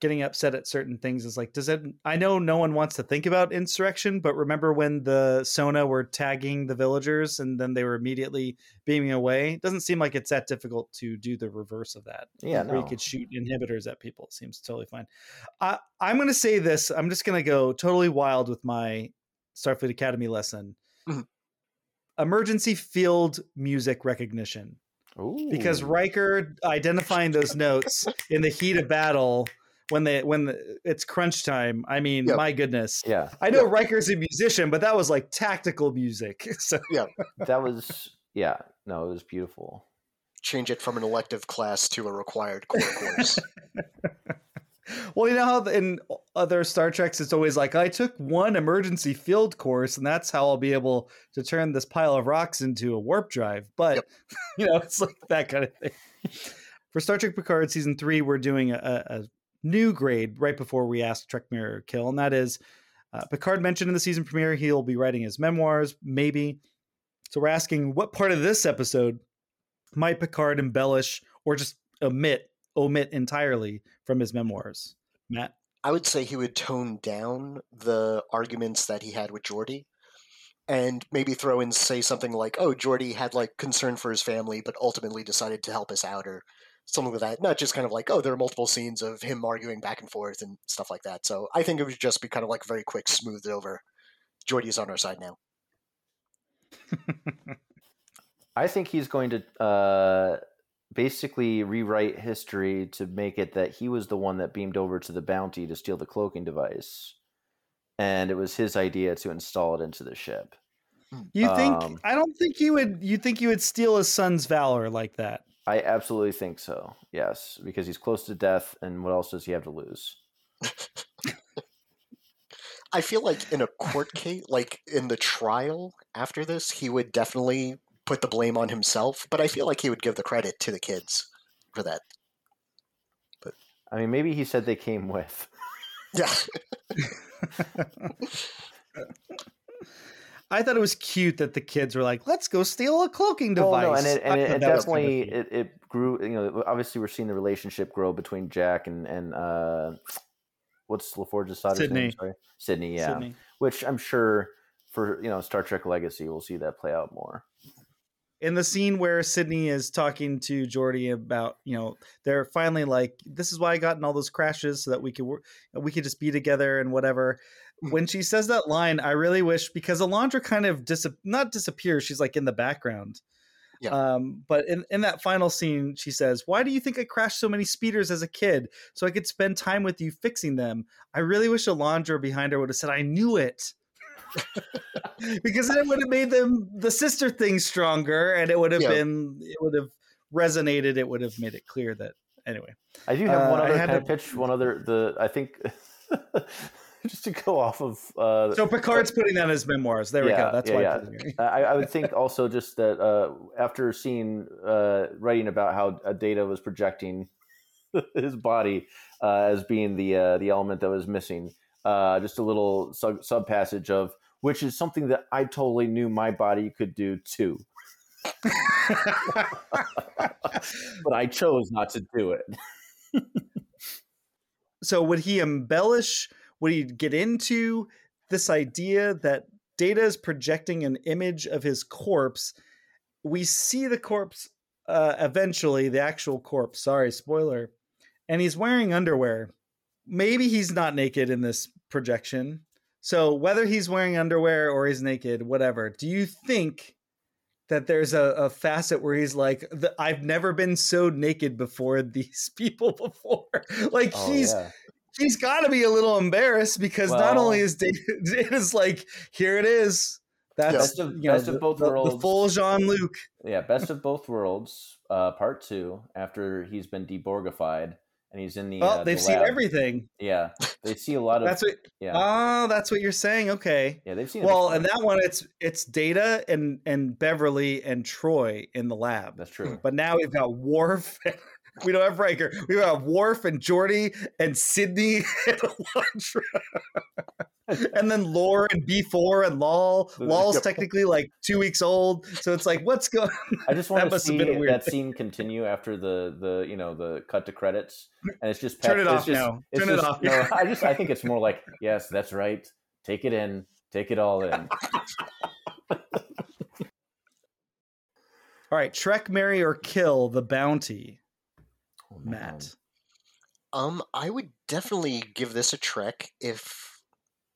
getting upset at certain things. Is like, does it? I know no one wants to think about insurrection, but remember when the Son'a were tagging the villagers and then they were immediately beaming away? It doesn't seem like it's that difficult to do the reverse of that. Yeah, where no. you could shoot inhibitors at people. It seems totally fine. I, I'm going to say this. I'm just going to go totally wild with my Starfleet Academy lesson. Mhm. Emergency field music recognition. Ooh. Because Riker identifying those notes in the heat of battle when they when the, it's crunch time. I mean, Yep. my goodness. Yeah, I know Riker's a musician, but that was like tactical music. *laughs* So yeah, that was yeah. No, it was beautiful. change it from an elective class to a required core course. *laughs* Well, you know how in other Star Treks, it's always like, I took one emergency field course, and that's how I'll be able to turn this pile of rocks into a warp drive. But, Yep. *laughs* you know, it's like that kind of thing. For Star Trek Picard season three, we're doing a, a new grade right before we ask Trek Marry Kill, and that is uh, Picard mentioned in the season premiere he'll be writing his memoirs, maybe. So we're asking what part of this episode might Picard embellish or just omit omit entirely from his memoirs? Matt? I would say he would tone down the arguments that he had with Geordi and maybe throw in say something like, "Oh, Geordi had like concern for his family, but ultimately decided to help us out," or something like that. Not just kind of like, "Oh, there are multiple scenes of him arguing back and forth and stuff like that." So I think it would just be kind of like very quick, smoothed over. Geordi is on our side now. *laughs* I think he's going to uh, basically rewrite history to make it that he was the one that beamed over to the bounty to steal the cloaking device, and it was his idea to install it into the ship. You think Um, I don't think you would you think you would steal his son's valor like that. I absolutely think so. Yes, because he's close to death, and what else does he have to lose? *laughs* I feel like in a court case, like in the trial after this, he would definitely put the blame on himself. But I feel like he would give the credit to the kids for that. But I mean, maybe he said they came with. Yeah. *laughs* *laughs* I thought it was cute that the kids were like, "Let's go steal a cloaking device." Well, no, and it, and it, it that kind of definitely it, it grew. You know, obviously we're seeing the relationship grow between Jack and and uh, what's LaForge's name? Sydney. Sorry, Sydney. Yeah, Sydney. which I'm sure for you know Star Trek Legacy, we'll see that play out more. In the scene where Sydney is talking to Geordi about, you know, they're finally like, "This is why I got in all those crashes, so that we could we could just be together and whatever." When she says that line, I really wish because Alondra kind of dis not disappears. She's like in the background. Yeah. Um, but in, in that final scene, she says, Why do you think I crashed so many speeders as a kid? So I could spend time with you fixing them. I really wish Alondra behind her would have said, I knew it. *laughs* because then it would have made them the sister thing stronger and it would have Yeah. been it would have resonated. It would have made it clear that anyway. I do have one Uh, I other of pitch. One other the I think *laughs* just to go off of uh, So Picard's putting that in his memoirs. There we go. That's yeah, why. I yeah. put it here. I, I would *laughs* think also just that uh, after seeing uh, writing about how uh, Data was projecting his body uh, as being the uh, the element that was missing, uh, just a little sub, sub passage of which is something that I totally knew my body could do too, *laughs* but I chose not to do it. *laughs* so would he embellish would he get into this idea that data is projecting an image of his corpse? We see the corpse uh, eventually the actual corpse sorry spoiler and he's wearing underwear. Maybe he's not naked in this projection so whether he's wearing underwear or he's naked whatever do you think that there's a, a facet where he's like i've never been so naked before *laughs* these people before *laughs* like Oh, he's yeah. he's got to be a little embarrassed because not only is *laughs* Data, Data's like, here it is. That's Best of- you know, best of both the- the full Jean Luc. Yeah, best of both worlds, uh, part two. After he's been deborgified and he's in the. Well, uh, Oh, they've the seen everything. Yeah, they see a lot of. That's what. yeah, Oh, that's what you're saying. Okay. yeah, they've seen. Well, and that one, it's it's Data and and Beverly and Troi in the lab. that's true. But now we've got Worf. We don't have Riker. We've got Worf and Geordi and Sydney *laughs* and Alondra. *laughs* and then Lore and B-4 and Lal. Lal's technically like two weeks old. So it's like, what's going I just *laughs* want to see been a weird that scene continue after the the you know the cut to credits, and it's just Turn it off just- now. Turn it off. No, I just I think it's more like yes, that's right. Take it in, take it all in. All right, Trek, marry or kill the bounty. Matt. Um, I would definitely give this a trek if.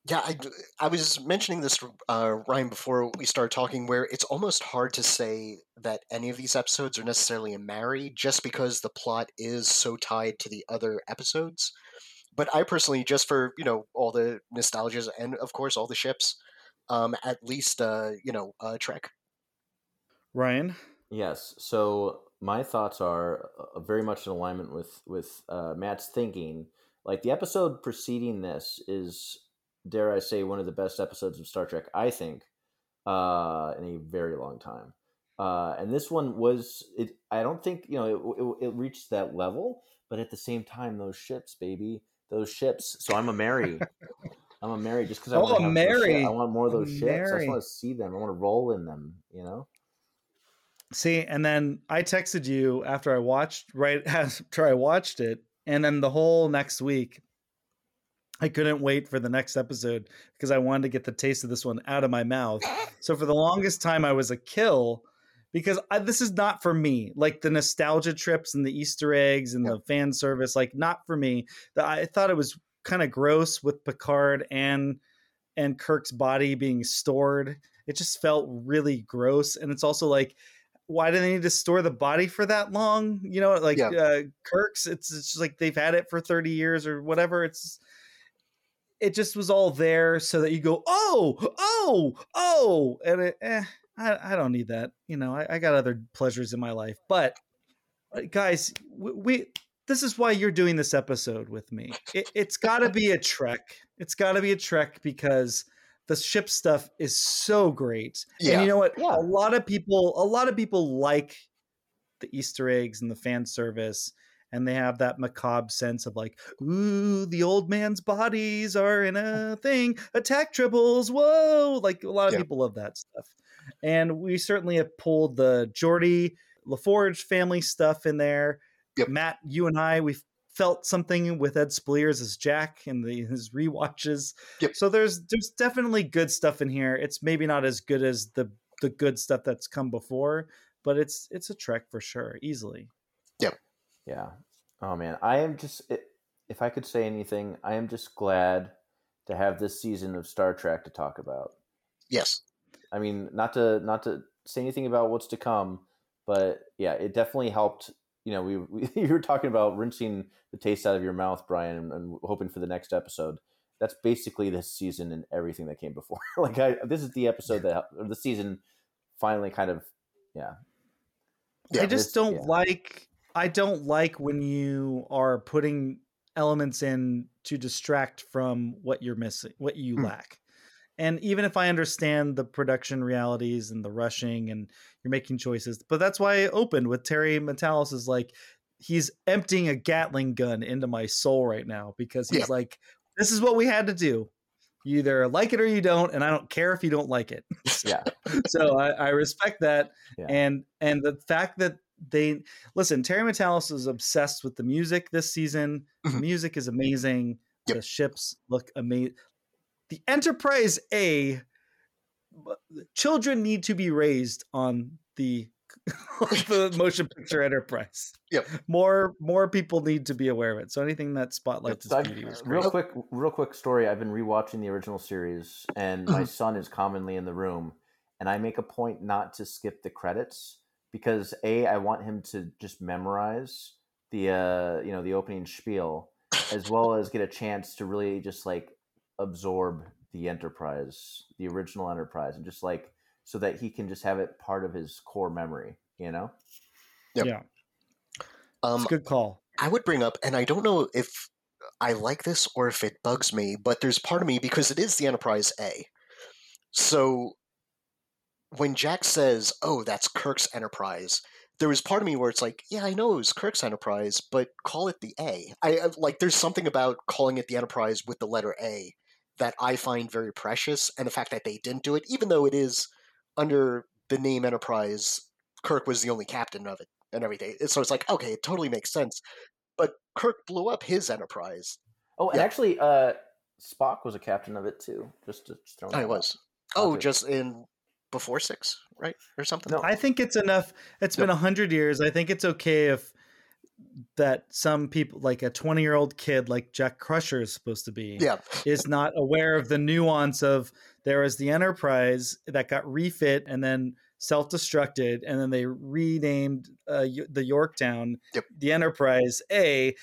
Yeah, I, I was mentioning this, uh, Rian, before we started talking, where it's almost hard to say that any of these episodes are necessarily a marry just because the plot is so tied to the other episodes. But I personally, just for, you know, all the nostalgias and, of course, all the ships, um, at least, uh, you know, uh, Trek. Rian. Yes. So my thoughts are uh, very much in alignment with with uh, Matt's thinking. Like the episode preceding this is, dare I say, one of the best episodes of Star Trek I think uh, in a very long time. Uh, and this one was it. I don't think you know it, it, it reached that level, but at the same time, those ships, baby, those ships. So I'm a Mary. I'm a Mary just because I Oh, want a to have those Mary. I want more of A those ships. I just want to see them. I want to roll in them. You know. See, and then I texted you after I watched right *laughs* after I watched it, and then the whole next week, I couldn't wait for the next episode because I wanted to get the taste of this one out of my mouth. So for the longest time, I was a kill because I, this is not for me. Like the nostalgia trips and the Easter eggs and the fan service, like not for me. The, I thought it was kind of gross with Picard and and Kirk's body being stored. It just felt really gross, and it's also like why do they need to store the body for that long? You know, like Yeah. uh, Kirk's, it's, it's just like they've had it for 30 years or whatever. It's it just was all there so that you go, oh, oh, oh, and it, eh, I, I don't need that. You know, I, I got other pleasures in my life. But uh, guys, we, we this is why you're doing this episode with me. It, it's got to be a trek. It's got to be a trek because the ship stuff is so great. Yeah. And you know what? Yeah. A lot of people, a lot of people like the Easter eggs and the fan service, and they have that macabre sense of like, ooh, the old man's bodies are in a thing. Attack triples, whoa! Like a lot of Yeah. people love that stuff, and we certainly have pulled the Geordi LaForge family stuff in there. Yep. Matt, you and I, we felt something with Ed Speleers as Jack in the his rewatches. Yep. So there's there's definitely good stuff in here. It's maybe not as good as the the good stuff that's come before, but it's it's a trek for sure, easily. Yep. Yeah. Oh man, I am just i- if I could say anything, I am just glad to have this season of Star Trek to talk about. Yes. I mean, not to not to say anything about what's to come, but yeah, it definitely helped. You know, we, *laughs* we you were talking about rinsing the taste out of your mouth, Bryan, and, and hoping for the next episode. That's basically this season and everything that came before. *laughs* like, I this is the episode that or the season finally kind of yeah. Yeah, I just this- don't yeah. like I don't like when you are putting elements in to distract from what you're missing, what you Hmm. lack. And even if I understand the production realities and the rushing and you're making choices, but that's why I opened with Terry Matalas is like he's emptying a Gatling gun into my soul right now because he's Yeah. like, this is what we had to do. You either like it or you don't, and I don't care if you don't like it. *laughs* Yeah. so I, I respect that Yeah. and and the fact that they listen terry matalas is obsessed with the music this season the Mhm. music is amazing Yep. the ships look amazing the enterprise a children need to be raised on the *laughs* the motion picture enterprise Yep. more more people need to be aware of it so anything that spotlights So its I've- beauty was real quick, real quick story. I've been rewatching the original series, and my Mhm. son is commonly in the room, and I make a point not to skip the credits because a I want him to just memorize the uh, you know the opening spiel, as well as get a chance to really just like absorb the Enterprise, the original Enterprise, and just like so that he can just have it part of his core memory. You know. Yep. yeah Um, it's a good call I would bring up, and I don't know if I like this or if it bugs me, but there's part of me because it is the Enterprise A. So when Jack says, "Oh, that's Kirk's Enterprise," there was part of me where it's like, "Yeah, I know it was Kirk's Enterprise, but call it the A." I I- like. There's something about calling it the Enterprise with the letter A that I find very precious, and the fact that they didn't do it, even though it is under the name Enterprise, Kirk was the only captain of it and everything. So it's like, okay, it totally makes sense. But Kirk blew up his Enterprise. Oh, and Yeah. actually, uh, Spock was a captain of it too. Just to just throw Oh, that was. Oh, Okay. just in before six, right, or something. No. I think it's enough. It's been a hundred years. I think it's okay if that some people, like a twenty-year-old kid, like Jack Crusher is supposed to be, Yeah, is not aware of the nuance of there was the Enterprise that got refit and then self-destructed, and then they renamed uh, the Yorktown Yep. the Enterprise A.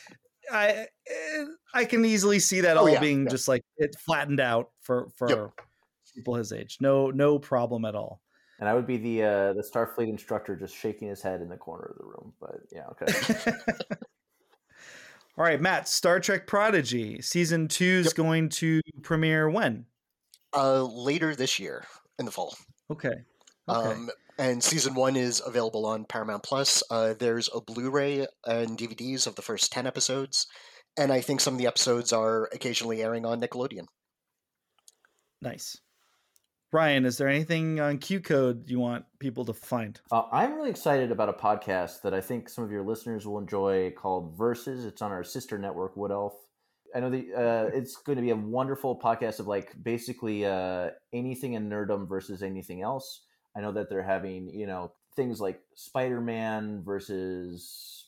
I eh, can easily see that Oh, all yeah, being yeah. just like it flattened out for for people his age. No no problem at all. And I would be the uh, the Starfleet instructor just shaking his head in the corner of the room. But yeah, okay. *laughs* All right, Matt, Star Trek Prodigy season two is Yep. going to premiere when? uh, later this year in the fall. Okay. Okay. Um, and season one is available on Paramount Plus. Uh, there's a Blu-ray and DVDs of the first ten episodes, and I think some of the episodes are occasionally airing on Nickelodeon. nice. Rian, is there anything on QCODE you want people to find? uh, I'm really excited about a podcast that I think some of your listeners will enjoy called Versus. It's on our sister network, Wood Elf. I know the uh, it's going to be a wonderful podcast of like basically uh, anything in nerdom versus anything else. I know that they're having you know things like Spider Man versus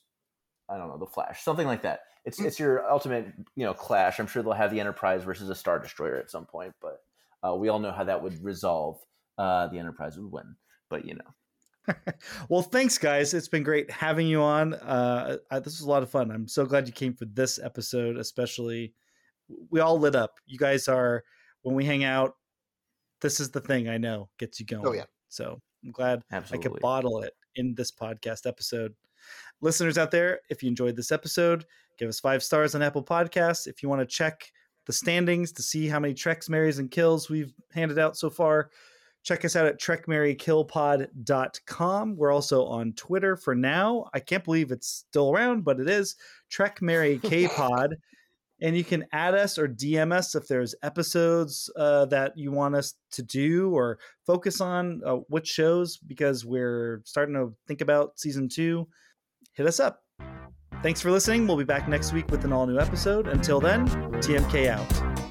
I don't know the Flash, something like that. It's it's your ultimate you know clash. I'm sure they'll have the Enterprise versus a Star Destroyer at some point, but uh, we all know how that would resolve. Uh, the Enterprise would win, but you know. *laughs* well, thanks, guys. It's been great having you on. Uh, I, this was a lot of fun. I'm so glad you came for this episode, especially we all lit up. You guys are when we hang out. This is the thing I know gets you going. Oh, yeah. So I'm glad I could bottle it in this podcast episode. Listeners out there, if you enjoyed this episode, give us five stars on Apple Podcasts. If you want to check the standings to see how many Treks, Marries, and Kills we've handed out so far, check us out at trekmarrykillpod.com. We're also on Twitter for now. I can't believe it's still around, but it is Trek Marry K *laughs* And you can add us or DM us if there's episodes uh, that you want us to do or focus on uh, which shows because we're starting to think about season two. Hit us up. Thanks for listening. We'll be back next week with an all new episode. Until then, TMK out.